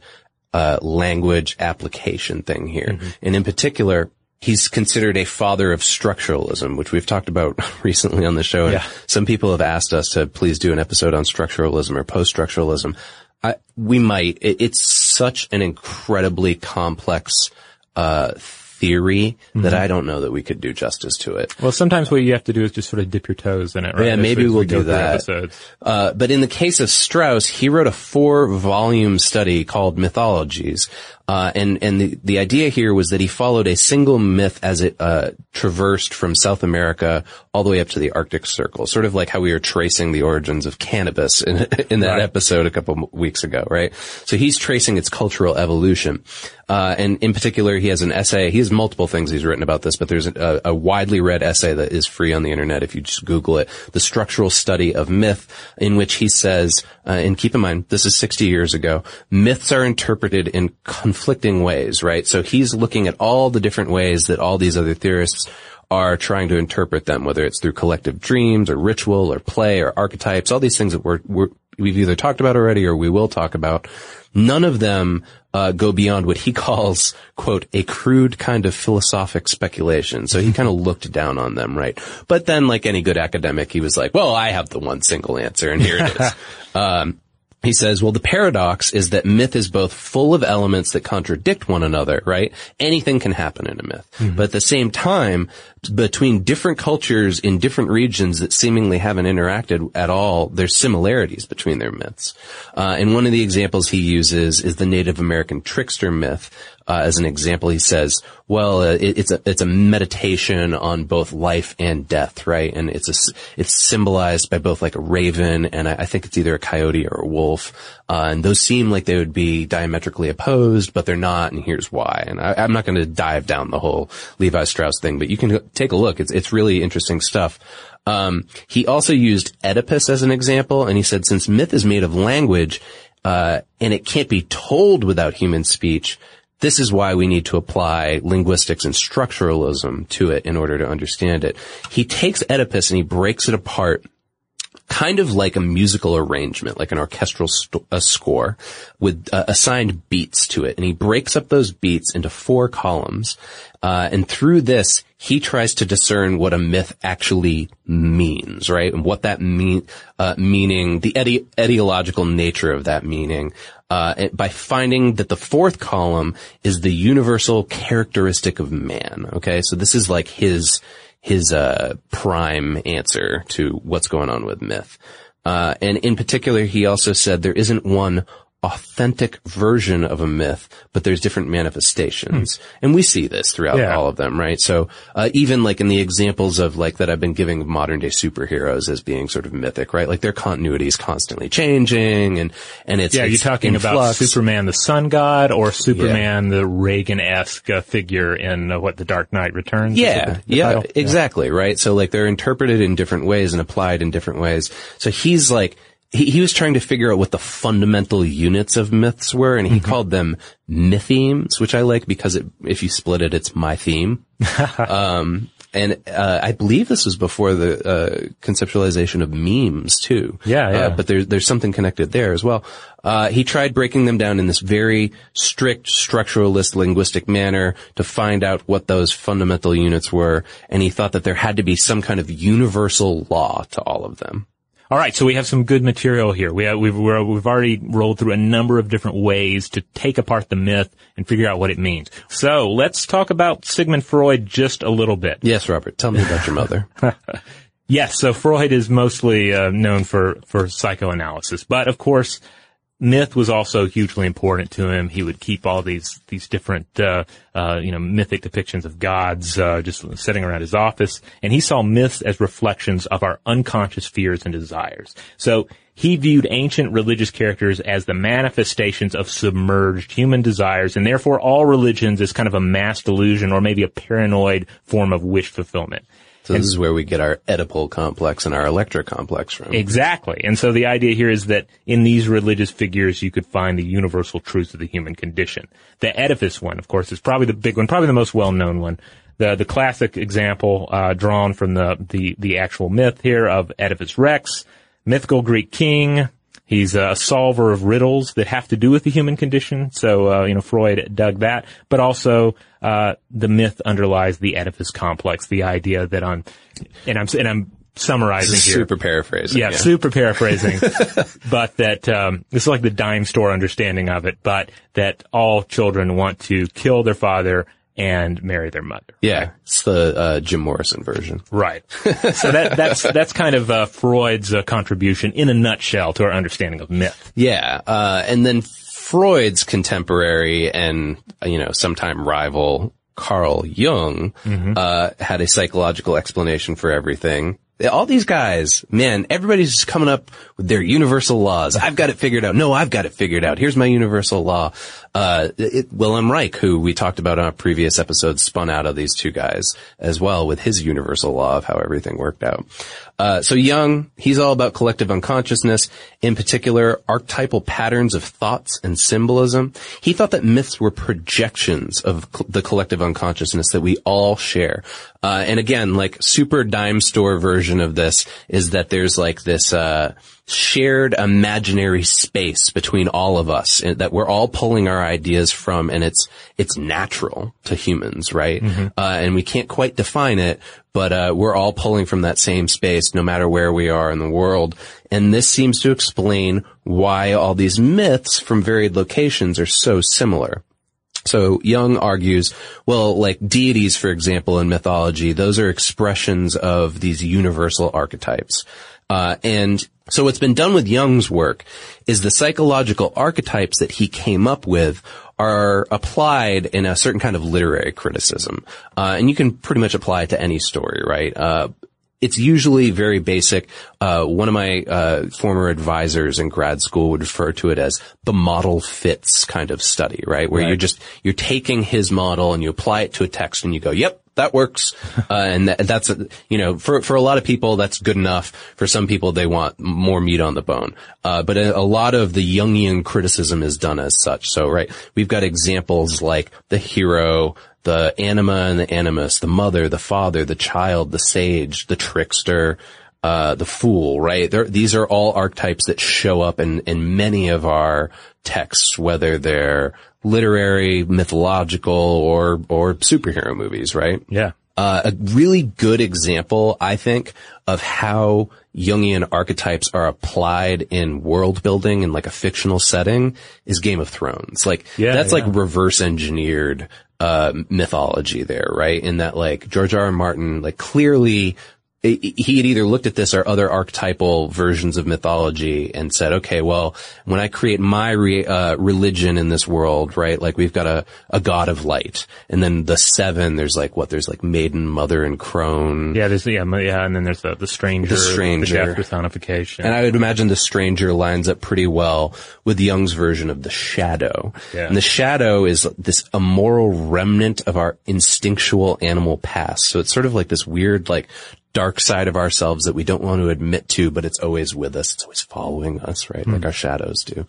uh, language application thing here. And in particular, he's considered a father of structuralism, which we've talked about <laughs> recently on the show. And Yeah. some people have asked us to please do an episode on structuralism or post-structuralism. I, we might. It, it's such an incredibly complex, uh, theory that I don't know that we could do justice to it. Well, sometimes what you have to do is just sort of dip your toes in it, right? Yeah, maybe we we'll do that. Uh, but in the case of Strauss, he wrote a four-volume study called Mythologies, uh, and and the the idea here was that he followed a single myth as it uh, traversed from South America all the way up to the Arctic Circle, sort of like how we were tracing the origins of cannabis in <laughs> in that Right. episode a couple weeks ago, right? So he's tracing its cultural evolution, uh, and in particular, he has an essay. He has multiple things he's written about this, but there's a, a widely read essay that is free on the internet if you just Google it, "The Structural Study of Myth," in which he says, uh, and keep in mind this is 60 years ago, myths are interpreted in conflicting ways, right? So he's looking at all the different ways that all these other theorists are trying to interpret them, whether it's through collective dreams or ritual or play or archetypes, all these things that we're, we're we've either talked about already or we will talk about. None of them uh, go beyond what he <laughs> calls, quote, a crude kind of philosophic speculation. So he kind of looked down on them, right? But then, like any good academic, he was like, well, I have the one single answer, and here it is. <laughs> um, he says, well, the paradox is that myth is both full of elements that contradict one another, right? Anything can happen in a myth. But at the same time, between different cultures in different regions that seemingly haven't interacted at all, there's similarities between their myths. Uh, and one of the examples he uses is the Native American trickster myth. Uh, as an example, he says, well, uh, it, it's a, it's a meditation on both life and death, right? And it's a, it's symbolized by both like a raven and I, I think it's either a coyote or a wolf. Uh, and those seem like they would be diametrically opposed, but they're not. And here's why. And I, I'm not going to dive down the whole Levi Strauss thing, but you can take a look. It's, it's really interesting stuff. Um, he also used Oedipus as an example, and he said since myth is made of language, uh, and it can't be told without human speech, this is why we need to apply linguistics and structuralism to it in order to understand it. He takes Oedipus and he breaks it apart kind of like a musical arrangement, like an orchestral st- a score with uh, assigned beats to it. And he breaks up those beats into four columns. Uh, and through this, he tries to discern what a myth actually means, right? And what that mean, uh, meaning, the eti- etiological nature of that meaning, uh, by finding that the fourth column is the universal characteristic of man. Okay. So this is like his, his uh, prime answer to what's going on with myth. Uh, and in particular, he also said there isn't one authentic version of a myth, but there's different manifestations. And we see this throughout Yeah. all of them, right? So, uh, even like in the examples of like that I've been giving modern day superheroes as being sort of mythic, right? Like their continuity is constantly changing and, and it's, Yeah, you're talking about flux. Superman the Sun God or Superman the Reagan-esque uh, figure in uh, what the Dark Knight Returns. Yeah, the- the yeah, exactly, right? So like they're interpreted in different ways and applied in different ways. So he's like, he, he was trying to figure out what the fundamental units of myths were and he Mm-hmm. called them mythemes, which I like because it, if you split it, it's my theme. <laughs> um, and, uh, I believe this was before the, uh, conceptualization of memes too. Yeah, yeah. Uh, but there's, there's something connected there as well. Uh, he tried breaking them down in this very strict structuralist linguistic manner to find out what those fundamental units were. And he thought that there had to be some kind of universal law to all of them. All right, so we have some good material here. We have, we've we're, we've already rolled through a number of different ways to take apart the myth and figure out what it means. So let's talk about Sigmund Freud just a little bit. Yes, Robert, tell me about your mother. <laughs> Yes, so Freud is mostly uh, known for for psychoanalysis, but of course, myth was also hugely important to him. He would keep all these these different uh, uh, you know mythic depictions of gods uh, just sitting around his office, and he saw myths as reflections of our unconscious fears and desires. So he viewed ancient religious characters as the manifestations of submerged human desires, and therefore all religions as kind of a mass delusion or maybe a paranoid form of wish fulfillment. So this is where we get our Oedipal complex and our Electra complex from. Exactly. And so the idea here is that in these religious figures, you could find the universal truths of the human condition. The Oedipus one, of course, is probably the big one, probably the most well-known one. The, the classic example, uh, drawn from the, the, the actual myth here of Oedipus Rex, mythical Greek king. He's a solver of riddles that have to do with the human condition. So, uh, you know, Freud dug that, but also, uh, the myth underlies the Oedipus complex, the idea that on, and I'm, and I'm summarizing here. Super paraphrasing. Yeah, super paraphrasing, <laughs> but that um, this is like the dime store understanding of it. But that all children want to kill their father and marry their mother. Yeah, it's the uh, Jim Morrison version. Right. <laughs> so that that's that's kind of uh, Freud's uh, contribution in a nutshell to our understanding of myth. Yeah, uh, and then Freud's contemporary and you know sometime rival Carl Jung uh, had a psychological explanation for everything. All these guys, man, everybody's just coming up with their universal laws. I've got it figured out. No, I've got it figured out. Here's my universal law. Uh, it, Wilhelm Reich, who we talked about on a previous episode, spun out of these two guys as well with his universal law of how everything worked out. Uh, so Jung, he's all about collective unconsciousness, in particular archetypal patterns of thoughts and symbolism. He thought that myths were projections of cl- the collective unconsciousness that we all share. Uh, and again, like super dime store version of this is that there's like this, uh, shared imaginary space between all of us that we're all pulling our ideas from and it's, it's natural to humans, right? Uh, and we can't quite define it, but, uh, we're all pulling from that same space no matter where we are in the world. And this seems to explain why all these myths from varied locations are so similar. So Jung argues, well, like deities, for example, in mythology, those are expressions of these universal archetypes. Uh, and so what's been done with Jung's work is the psychological archetypes that he came up with are applied in a certain kind of literary criticism. Uh, and you can pretty much apply it to any story, right? Uh, it's usually very basic. Uh, one of my uh, former advisors in grad school would refer to it as the model fits kind of study, right? Where you're just you're taking his model and you apply it to a text and you go, "Yep, that works." uh, and that, that's a, you know for for a lot of people that's good enough. For some people, they want more meat on the bone. Uh, but a, a lot of the Jungian criticism is done as such. So, right, we've got examples like the hero the anima and the animus, the mother, the father, the child, the sage, the trickster, uh, the fool, right? They're, these are all archetypes that show up in, in many of our texts, whether they're literary, mythological, or, or superhero movies, right? Yeah. uh, a really good example, I think, of how Jungian archetypes are applied in world building in like a fictional setting is Game of Thrones. Like Yeah, that's yeah. like reverse engineered uh, mythology there, right? In that like George R. R. Martin like clearly he had either looked at this or other archetypal versions of mythology and said, okay, well, when I create my re, uh, religion in this world, right, like we've got a, a god of light. And then the seven, there's like what, there's like maiden, mother, and crone. Yeah, there's yeah, yeah, and then there's the the stranger, The stranger. the personification. And I would imagine the stranger lines up pretty well with Jung's version of the shadow. Yeah. And the shadow is this immoral remnant of our instinctual animal past. So it's sort of like this weird, like, dark side of ourselves that we don't want to admit to, but it's always with us. It's always following us, right? Like our shadows do.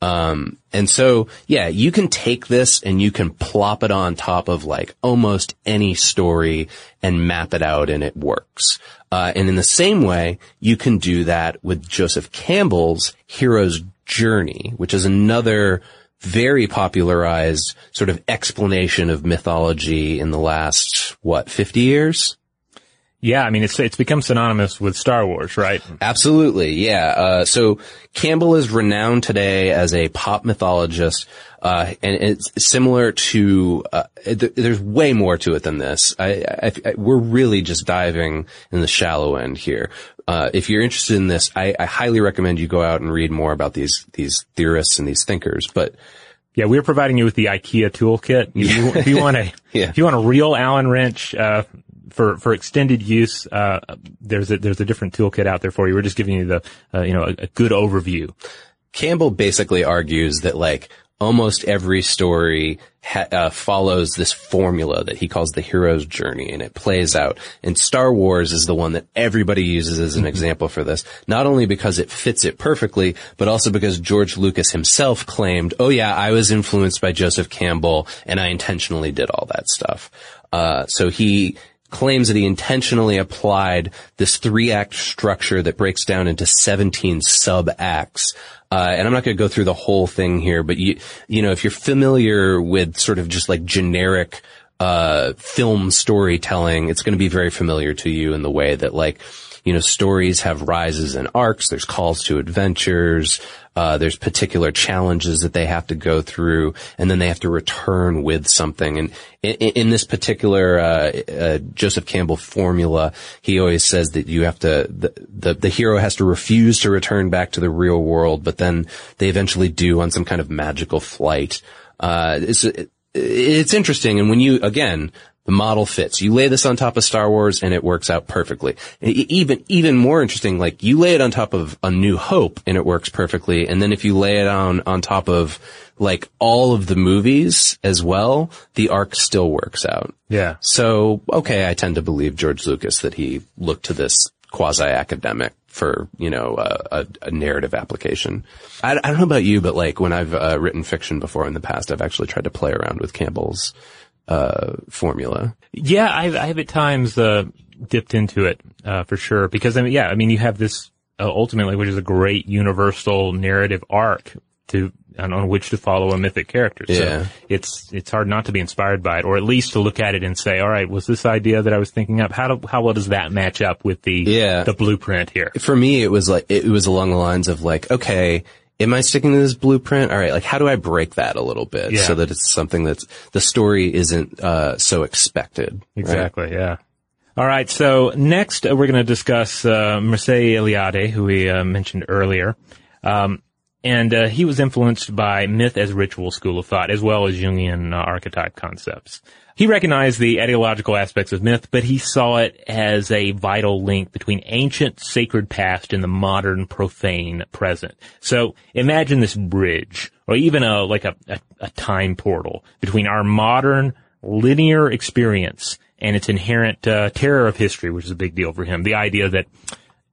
Um, and so, yeah, you can take this and you can plop it on top of like almost any story and map it out and it works. Uh, and in the same way, you can do that with Joseph Campbell's hero's journey, which is another very popularized sort of explanation of mythology in the last, what, 50 years? Yeah, I mean it's it's become synonymous with Star Wars, right? Absolutely, yeah. Uh, so Campbell is renowned today as a pop mythologist, uh, and it's similar to. Uh, th- there's way more to it than this. I, I, I, we're really just diving in the shallow end here. Uh, if you're interested in this, I, I highly recommend you go out and read more about these these theorists and these thinkers. But Yeah, we're providing you with the IKEA toolkit. If you, if you want a <laughs> Yeah. if you want a real Allen wrench uh, for for extended use, uh, there's a there's a different toolkit out there for you. We're just giving you the uh, you know a, a good overview. Campbell basically argues that like almost every story ha- uh, follows this formula that he calls the hero's journey and it plays out. And Star Wars is the one that everybody uses as an example for this, not only because it fits it perfectly, but also because George Lucas himself claimed, oh yeah, I was influenced by Joseph Campbell and I intentionally did all that stuff. Uh, so he claims that he intentionally applied this three act structure that breaks down into 17 sub acts. Uh, and I'm not going to go through the whole thing here, but you, you know, if you're familiar with sort of just like generic, uh, film storytelling, it's going to be very familiar to you in the way that like, you know, stories have rises and arcs. There's calls to adventures. Uh, there's particular challenges that they have to go through, and then they have to return with something. And in, in this particular uh, uh, Joseph Campbell formula, he always says that you have to the, the the hero has to refuse to return back to the real world, but then they eventually do on some kind of magical flight. Uh, it's it's interesting, and when you again the model fits. You lay this on top of Star Wars and it works out perfectly. Even, even more interesting, like you lay it on top of A New Hope and it works perfectly. And then if you lay it on, on top of like all of the movies as well, the arc still works out. Yeah. So, okay, I tend to believe George Lucas that he looked to this quasi-academic for, you know, a, a, a narrative application. I, I don't know about you, but like when I've uh, written fiction before in the past, I've actually tried to play around with Campbell's uh, formula. Yeah, I've, I have at times uh, dipped into it uh, for sure because I mean, yeah, I mean, you have this uh, ultimately, which is a great universal narrative arc to on, on which to follow a mythic character. Yeah. It's it's hard not to be inspired by it, or at least to look at it and say, all right, was this idea that I was thinking up? How do, how well does that match up with the Yeah. the blueprint here? For me, it was like, it was along the lines of like, okay, am I sticking to this blueprint? All right, like how do I break that a little bit Yeah. so that it's something that's, the story isn't, uh, so expected. right? Exactly. Yeah. All right. So next uh, we're going to discuss uh, Mircea Eliade, who we uh, mentioned earlier, um, and uh, he was influenced by myth as ritual school of thought, as well as Jungian uh, archetype concepts. He recognized the ideological aspects of myth, but he saw it as a vital link between ancient sacred past and the modern profane present. So imagine this bridge, or even a like a, a, a time portal between our modern linear experience and its inherent uh, terror of history, which is a big deal for him. The idea that,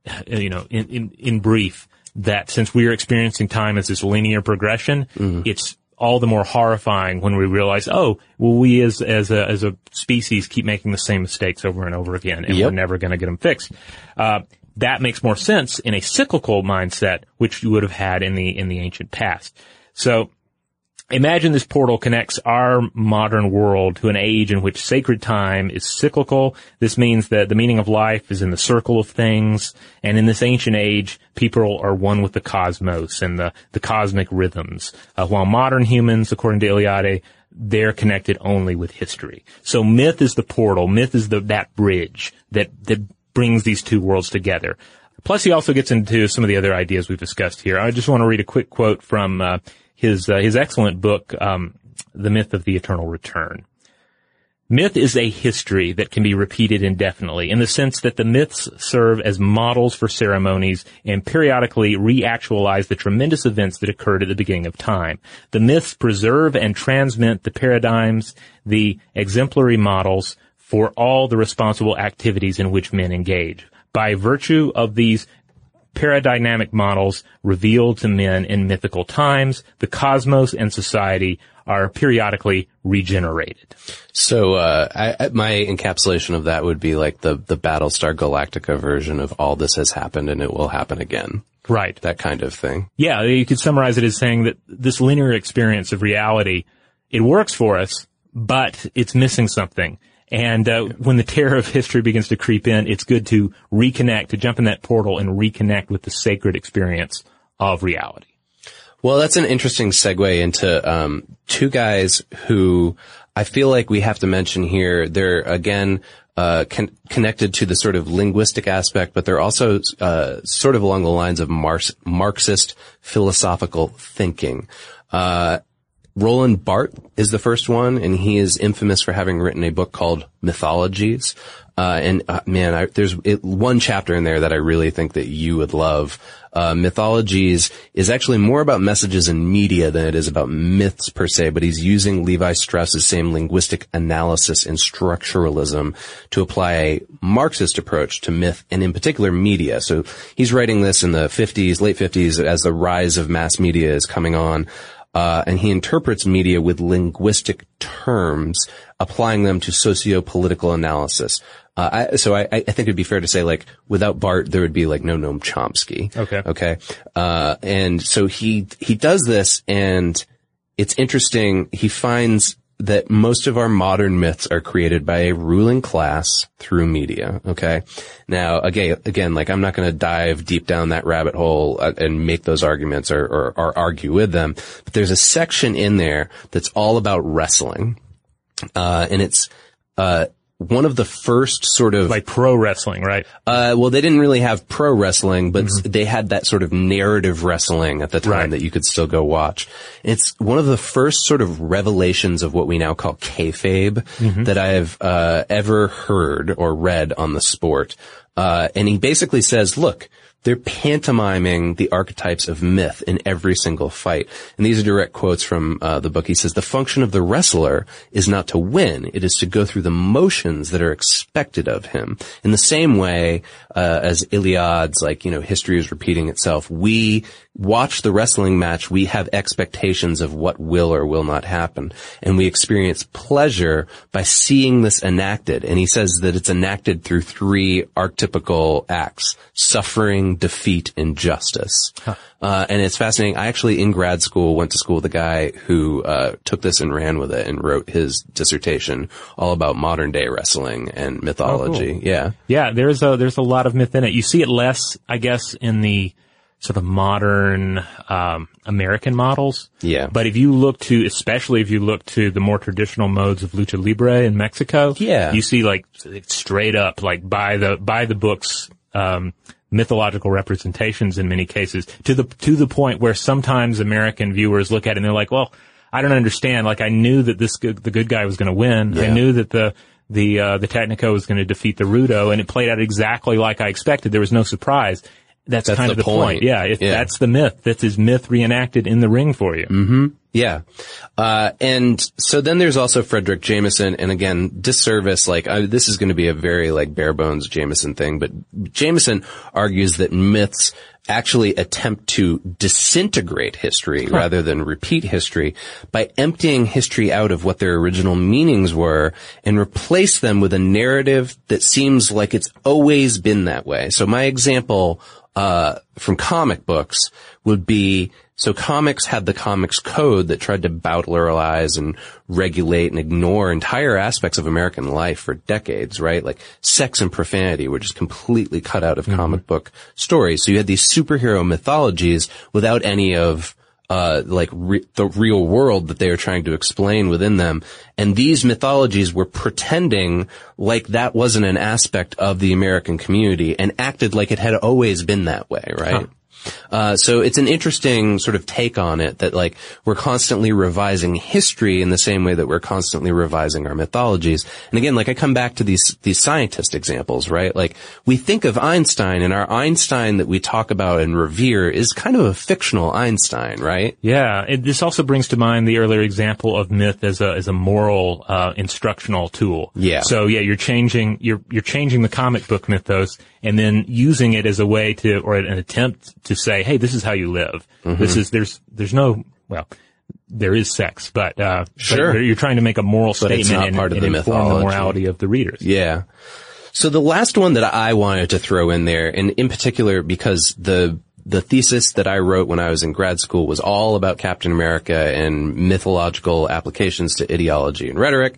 uh, you know, in, in, in brief, that since we are experiencing time as this linear progression, it's all the more horrifying when we realize, oh, well, we as as a as a species keep making the same mistakes over and over again, and Yep. we're never going to get them fixed. Uh, that makes more sense in a cyclical mindset, which you would have had in the in the ancient past. So Imagine this portal connects our modern world to an age in which sacred time is cyclical. This means that the meaning of life is in the circle of things. And in this ancient age, people are one with the cosmos and the, the cosmic rhythms. Uh, while modern humans, according to Eliade, they're connected only with history. So myth is the portal. Myth is the, that bridge that, that brings these two worlds together. Plus, he also gets into some of the other ideas we've discussed here. I just want to read a quick quote from uh, his uh, his excellent book, um, "The Myth of the Eternal Return." Myth is a history that can be repeated indefinitely in the sense that the myths serve as models for ceremonies and periodically reactualize the tremendous events that occurred at the beginning of time. The myths preserve and transmit the paradigms, the exemplary models for all the responsible activities in which men engage. By virtue of these paradigmatic models revealed to men in mythical times, the cosmos and society are periodically regenerated. So, uh, I, my encapsulation of that would be like the, the Battlestar Galactica version of all this has happened and it will happen again. Right. That kind of thing. Yeah, you could summarize it as saying that this linear experience of reality, it works for us, but it's missing something. And uh, when the terror of history begins to creep in, it's good to reconnect, to jump in that portal and reconnect with the sacred experience of reality. Well, that's an interesting segue into um, two guys who I feel like we have to mention here. They're again uh, con- connected to the sort of linguistic aspect, but they're also uh, sort of along the lines of Mar- Marxist philosophical thinking. Uh, Roland Barthes is the first one, and he is infamous for having written a book called Mythologies. Uh, and uh, man, I, there's it, one chapter in there that I really think that you would love. Uh, Mythologies is actually more about messages in media than it is about myths per se, but he's using Levi Strauss's same linguistic analysis and structuralism to apply a Marxist approach to myth and in particular media. So he's writing this in the 50s, late 50s as the rise of mass media is coming on. Uh, and he interprets media with linguistic terms, applying them to socio-political analysis. Uh, I, so I, I, think it'd be fair to say, like, without Barthes, there would be like no Noam Chomsky. Okay. Okay. Uh, and so he he does this, and it's interesting. He finds that most of our modern myths are created by a ruling class through media. Okay. Now, again, again, like I'm not going to dive deep down that rabbit hole uh, and make those arguments or, or, or, argue with them. But there's a section in there that's all about wrestling. Uh, and it's, uh, one of the first sort of like pro wrestling, right? Uh, well, they didn't really have pro wrestling, but mm-hmm. they had that sort of narrative wrestling at the time right. that you could still go watch. It's one of the first sort of revelations of what we now call kayfabe mm-hmm. that I've uh, ever heard or read on the sport. Uh, and he basically says, look, they're pantomiming the archetypes of myth in every single fight. And these are direct quotes from uh, the book. He says, the function of the wrestler is not to win. It is to go through the motions that are expected of him. In the same way uh, as Eliade's, like, you know, history is repeating itself, we watch the wrestling match, we have expectations of what will or will not happen. And we experience pleasure by seeing this enacted. And he says that it's enacted through three archetypical acts, suffering, defeat, Injustice. Huh. Uh, and it's fascinating. I actually, in grad school, went to school with a guy who uh, took this and ran with it and wrote his dissertation all about modern day wrestling and mythology. Oh, cool. Yeah, yeah. There's a there's a lot of myth in it. You see it less, I guess, in the sort of modern um, American models. Yeah. But if you look to, especially if you look to the more traditional modes of lucha libre in Mexico, yeah, you see like straight up like by the by the books. Um, mythological representations in many cases to the to the point where sometimes American viewers look at it and they're like, well, I don't understand. Like I knew that this good, the good guy was going to win. Yeah. I knew that the the uh, the Tecnico was going to defeat the Rudo, and it played out exactly like I expected. There was no surprise. That's, that's kind of the point. point. Yeah, if yeah. that's the myth. That's his myth reenacted in the ring for you. Mm-hmm. Yeah. Uh, and so then there's also Fredric Jameson, and again, disservice, like, I, this is going to be a very, like, bare bones Jameson thing, but Jameson argues that myths actually attempt to disintegrate history huh. rather than repeat history by emptying history out of what their original meanings were and replace them with a narrative that seems like it's always been that way. So my example uh, from comic books would be So comics had the comics code that tried to bowdlerize and regulate and ignore entire aspects of American life for decades, right? Like sex and profanity were just completely cut out of comic book stories. So you had these superhero mythologies without any of uh, like re- the real world that they were trying to explain within them. And these mythologies were pretending like that wasn't an aspect of the American community and acted like it had always been that way, right? Uh, so it's an interesting sort of take on it that like we're constantly revising history in the same way that we're constantly revising our mythologies. And again, like I come back to these these scientist examples, right? Like we think of Einstein, and our Einstein that we talk about and revere is kind of a fictional Einstein, right? Yeah, it, this also brings to mind the earlier example of myth as a as a moral uh, instructional tool. Yeah. So yeah, you're changing you're you're changing the comic book mythos and then using it as a way to or an attempt to say, hey, this is how you live. Mm-hmm. This is there's there's no well. There is sex, but uh, but Sure. you're trying to make a moral But it's statement not and, part of the inform the morality of the readers. Yeah. So the last one that I wanted to throw in there, and in particular because the the thesis that I wrote when I was in grad school was all about Captain America and mythological applications to ideology and rhetoric.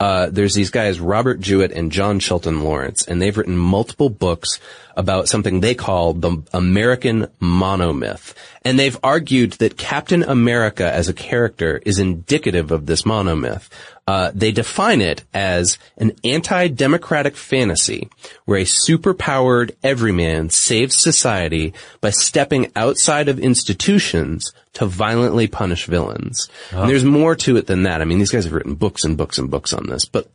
Uh, there's these guys, Robert Jewett and John Shelton Lawrence, and they've written multiple books about something they call the American monomyth. And they've argued that Captain America as a character is indicative of this monomyth. Uh, they define it as an anti-democratic fantasy where a superpowered everyman saves society by stepping outside of institutions to violently punish villains. And there's more to it than that. I mean, these guys have written books and books and books on this, but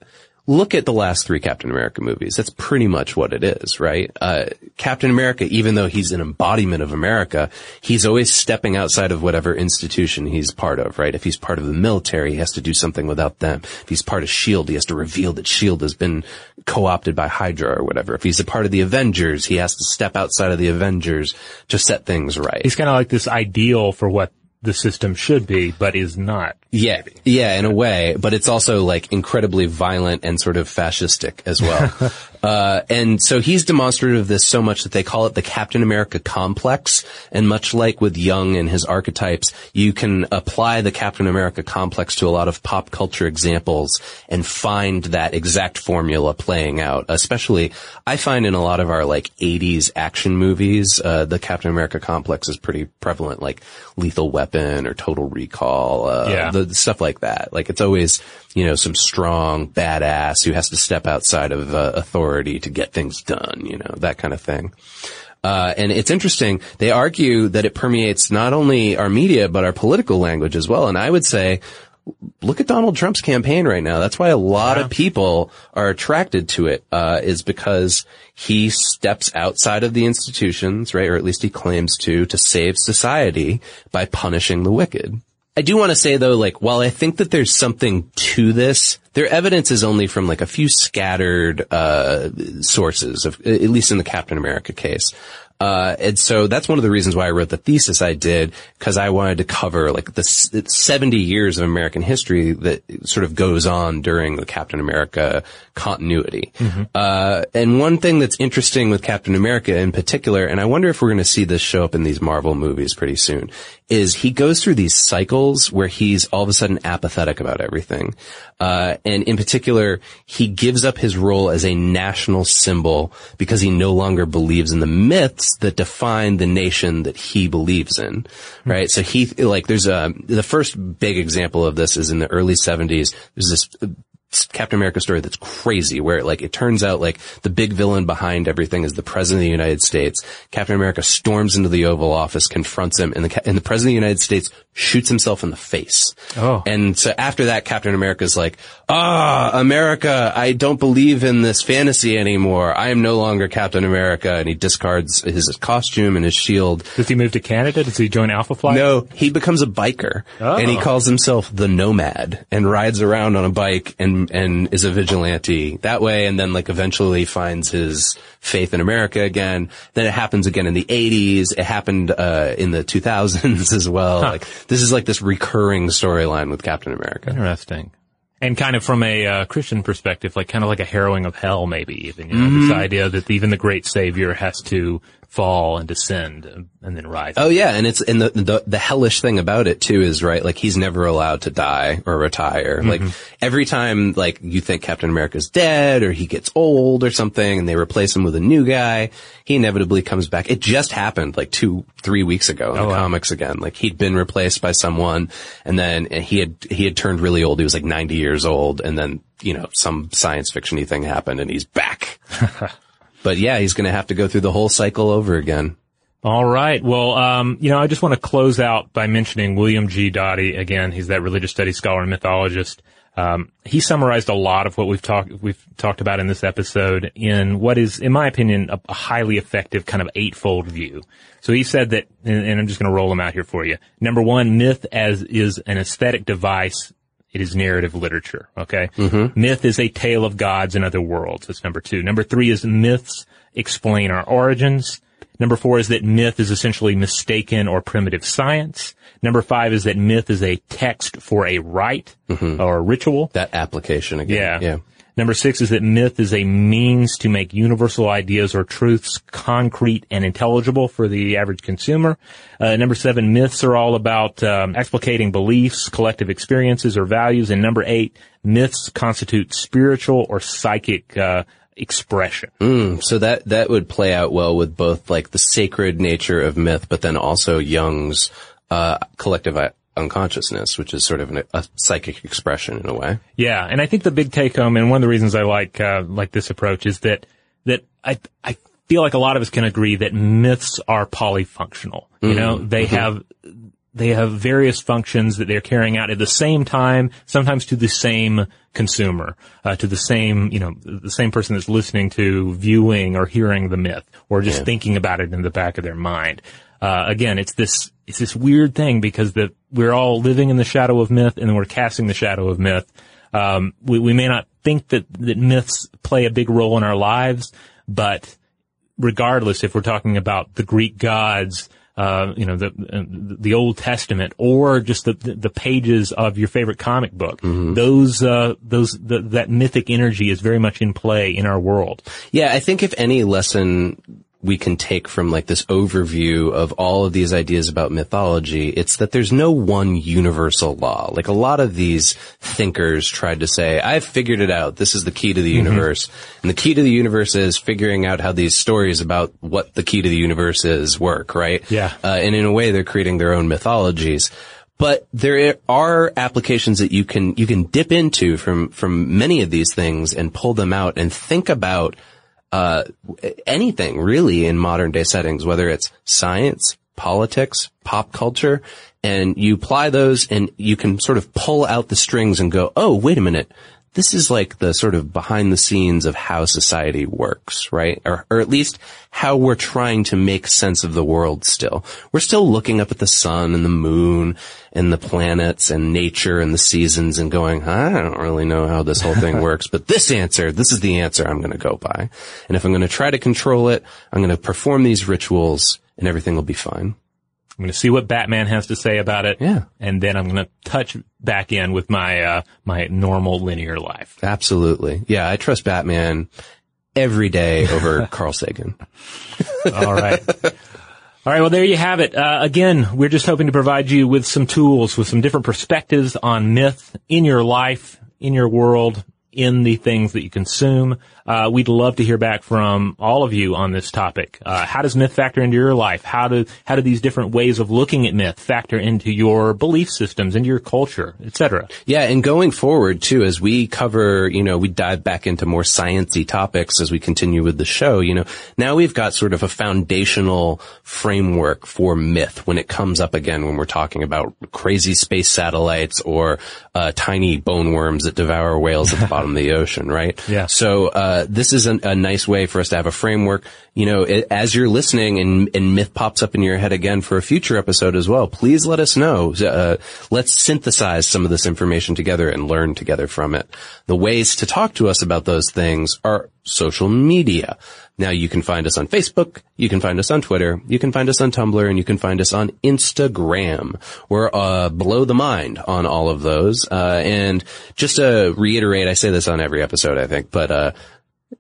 look at the last three Captain America movies. That's pretty much what it is, right? Uh, Captain America, even though he's an embodiment of America, he's always stepping outside of whatever institution he's part of, right? If he's part of the military, he has to do something without them. If he's part of S.H.I.E.L.D., he has to reveal that S.H.I.E.L.D. has been co-opted by Hydra or whatever. If he's a part of the Avengers, he has to step outside of the Avengers to set things right. He's kind of like this ideal for what the system should be, but is not. Yeah, yeah, in a way, but it's also like incredibly violent and sort of fascistic as well. <laughs> uh, and so he's demonstrative of this so much that they call it the Captain America complex. And much like with Jung and his archetypes, you can apply the Captain America complex to a lot of pop culture examples and find that exact formula playing out. Especially, I find in a lot of our like 80s action movies, uh, the Captain America complex is pretty prevalent, like Lethal Weapon or Total Recall. Uh, Yeah. the stuff like that. Like it's always, you know, some strong badass who has to step outside of uh, authority to get things done, you know, that kind of thing. Uh, and it's interesting. They argue that it permeates not only our media, but our political language as well. And I would say, look at Donald Trump's campaign right now. That's why a lot of people are attracted to it, uh, is because he steps outside of the institutions, right? Or at least he claims to, to save society by punishing the wicked. I do want to say though, like, while I think that there's something to this, their evidence is only from like a few scattered, uh, sources of, at least in the Captain America case. Uh, and so that's one of the reasons why I wrote the thesis I did, because I wanted to cover like the s- 70 years of American history that sort of goes on during the Captain America continuity. Uh, and one thing that's interesting with Captain America in particular, and I wonder if we're going to see this show up in these Marvel movies pretty soon, is he goes through these cycles where he's all of a sudden apathetic about everything. Uh, and in particular, he gives up his role as a national symbol because he no longer believes in the myths that define the nation that he believes in. Right? So he, like, there's a, the first big example of this is in the early 70s. There's this Captain America story that's crazy where like it turns out like the big villain behind everything is the president of the United States. Captain America storms into the Oval Office, confronts him, and the, and the president of the United States shoots himself in the face. Oh. And so after that, Captain America's like, ah, America, I don't believe in this fantasy anymore. I am no longer Captain America. And he discards his costume and his shield. Does he move to Canada? Does he join Alpha Flight? No, he becomes a biker Oh. and he calls himself the Nomad and rides around on a bike and and is a vigilante that way. And then like eventually finds his faith in America again. Then it happens again in the 80s. It happened uh, in the 2000s <laughs> as well. Like this is like this recurring storyline with Captain America. Interesting. And kind of from a uh, Christian perspective, like kind of like a harrowing of hell, maybe even. You know, this idea that even the great Savior has to fall and descend and, then rise. Oh yeah, and it's and the, the the hellish thing about it too is right. Like he's never allowed to die or retire. Like mm-hmm. every time, like you think Captain America's dead or he gets old or something, and they replace him with a new guy, he inevitably comes back. It just happened like two, three weeks ago in oh, the wow. comics again. Like he'd been replaced by someone, and then he had he had turned really old. He was like ninety years old, and then you know some science fictiony thing happened, and he's back. <laughs> but yeah, he's going to have to go through the whole cycle over again. All right. Well, um, you know, I just want to close out by mentioning William G. Doty again. He's that religious studies scholar and mythologist. Um, he summarized a lot of what we've talked we've talked about in this episode in what is, in my opinion, a, a highly effective kind of eightfold view. So he said that, and, and I'm just going to roll them out here for you. Number one, myth as is an aesthetic device. It is narrative literature. Okay. Mm-hmm. Myth is a tale of gods and other worlds. That's number two. Number three is myths explain our origins. Number four is that myth is essentially mistaken or primitive science. Number five is that myth is a text for a rite mm-hmm. or a ritual. That application again. Yeah. Yeah. Number six is that myth is a means to make universal ideas or truths concrete and intelligible for the average consumer. Uh, number seven, myths are all about um, explicating beliefs, collective experiences, or values. And number eight, myths constitute spiritual or psychic uh, expression. So that that would play out well with both like the sacred nature of myth, but then also Jung's uh, collective uh, unconsciousness, which is sort of an, a psychic expression in a way. Yeah, and I think the big take home, and one of the reasons I like uh, like this approach is that that I I feel like a lot of us can agree that myths are polyfunctional. You know, they have they have various functions that they're carrying out at the same time, sometimes to the same consumer, uh, to the same you know the same person that's listening to, viewing or hearing the myth, or just thinking about it in the back of their mind. Uh, again, it's this it's this weird thing because the we're all living in the shadow of myth, and we're casting the shadow of myth. Um, we, we may not think that, that myths play a big role in our lives, but regardless if we're talking about the Greek gods, uh, you know, the, the Old Testament or just the, the pages of your favorite comic book, those, uh, those, the, that mythic energy is very much in play in our world. Yeah, I think if any lesson we can take from like this overview of all of these ideas about mythology, it's that there's no one universal law. Like a lot of these thinkers tried to say, I've figured it out. This is the key to the universe. And the key to the universe is figuring out how these stories about what the key to the universe is work, right? Yeah. Uh, and in a way, they're creating their own mythologies. But there are applications that you can, you can dip into from, from many of these things and pull them out and think about uh, anything really in modern day settings, whether it's science, politics, pop culture, and you apply those and you can sort of pull out the strings and go, oh, wait a minute. This is like the sort of behind the scenes of how society works, right? Or, or at least how we're trying to make sense of the world still. We're still looking up at the sun and the moon and the planets and nature and the seasons and going, I don't really know how this whole thing <laughs> works, but this answer, this is the answer I'm going to go by. And if I'm going to try to control it, I'm going to perform these rituals and everything will be fine. I'm going to see what Batman has to say about it. Yeah. And then I'm going to touch back in with my, uh, my normal linear life. Absolutely. Yeah, I trust Batman every day over <laughs> Carl Sagan. All right. All right. Well, there you have it. Uh, again, we're just hoping to provide you with some tools, with some different perspectives on myth in your life, in your world, in the things that you consume. Uh, we'd love to hear back from all of you on this topic. Uh, how does myth factor into your life? How do how do these different ways of looking at myth factor into your belief systems, into your culture, etc.? Yeah, and going forward too, as we cover, you know, we dive back into more sciencey topics as we continue with the show, you know, now we've got sort of a foundational framework for myth when it comes up again when we're talking about crazy space satellites or uh, tiny bone worms that devour whales at the bottom of the ocean, right? Yeah. So uh, this is a, a nice way for us to have a framework. You know, it, as you're listening and, and myth pops up in your head again for a future episode as well, please let us know. Uh, let's synthesize some of this information together and learn together from it. The ways to talk to us about those things are social media. Now you can find us on Facebook, you can find us on Twitter, you can find us on Tumblr, and you can find us on Instagram. We're uh, blow the mind on all of those. Uh, and just to reiterate, I say this on every episode, I think, but uh,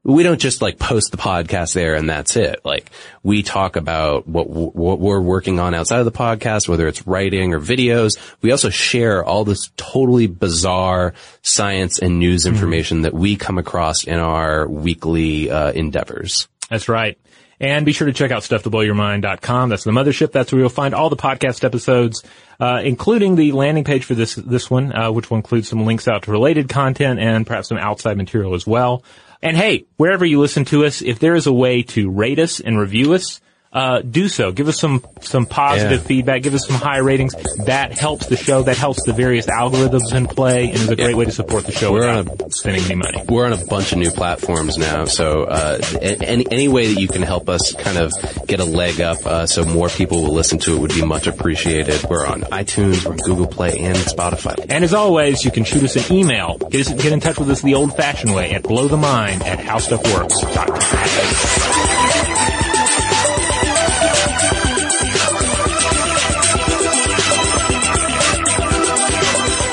we don't just like post the podcast there and that's it. Like we talk about what, what we're working on outside of the podcast, whether it's writing or videos. We also share all this totally bizarre science and news information mm-hmm. that we come across in our weekly uh, endeavors. That's right. And be sure to check out stufftoblowyourmind.com. That's the mothership. That's where you'll find all the podcast episodes, uh, including the landing page for this, this one, uh, which will include some links out to related content and perhaps some outside material as well. And hey, wherever you listen to us, if there is a way to rate us and review us, uh, do so. Give us some some positive yeah. feedback. Give us some high ratings. That helps the show. That helps the various algorithms in play, and is a great yeah. way to support the show we're on a, spending any money. We're on a bunch of new platforms now, so uh, any any way that you can help us kind of get a leg up, uh, so more people will listen to it, would be much appreciated. We're on iTunes, we're on Google Play, and Spotify. And as always, you can shoot us an email. Get, us, get in touch with us the old-fashioned way at blowthemind at howstuffworks.com.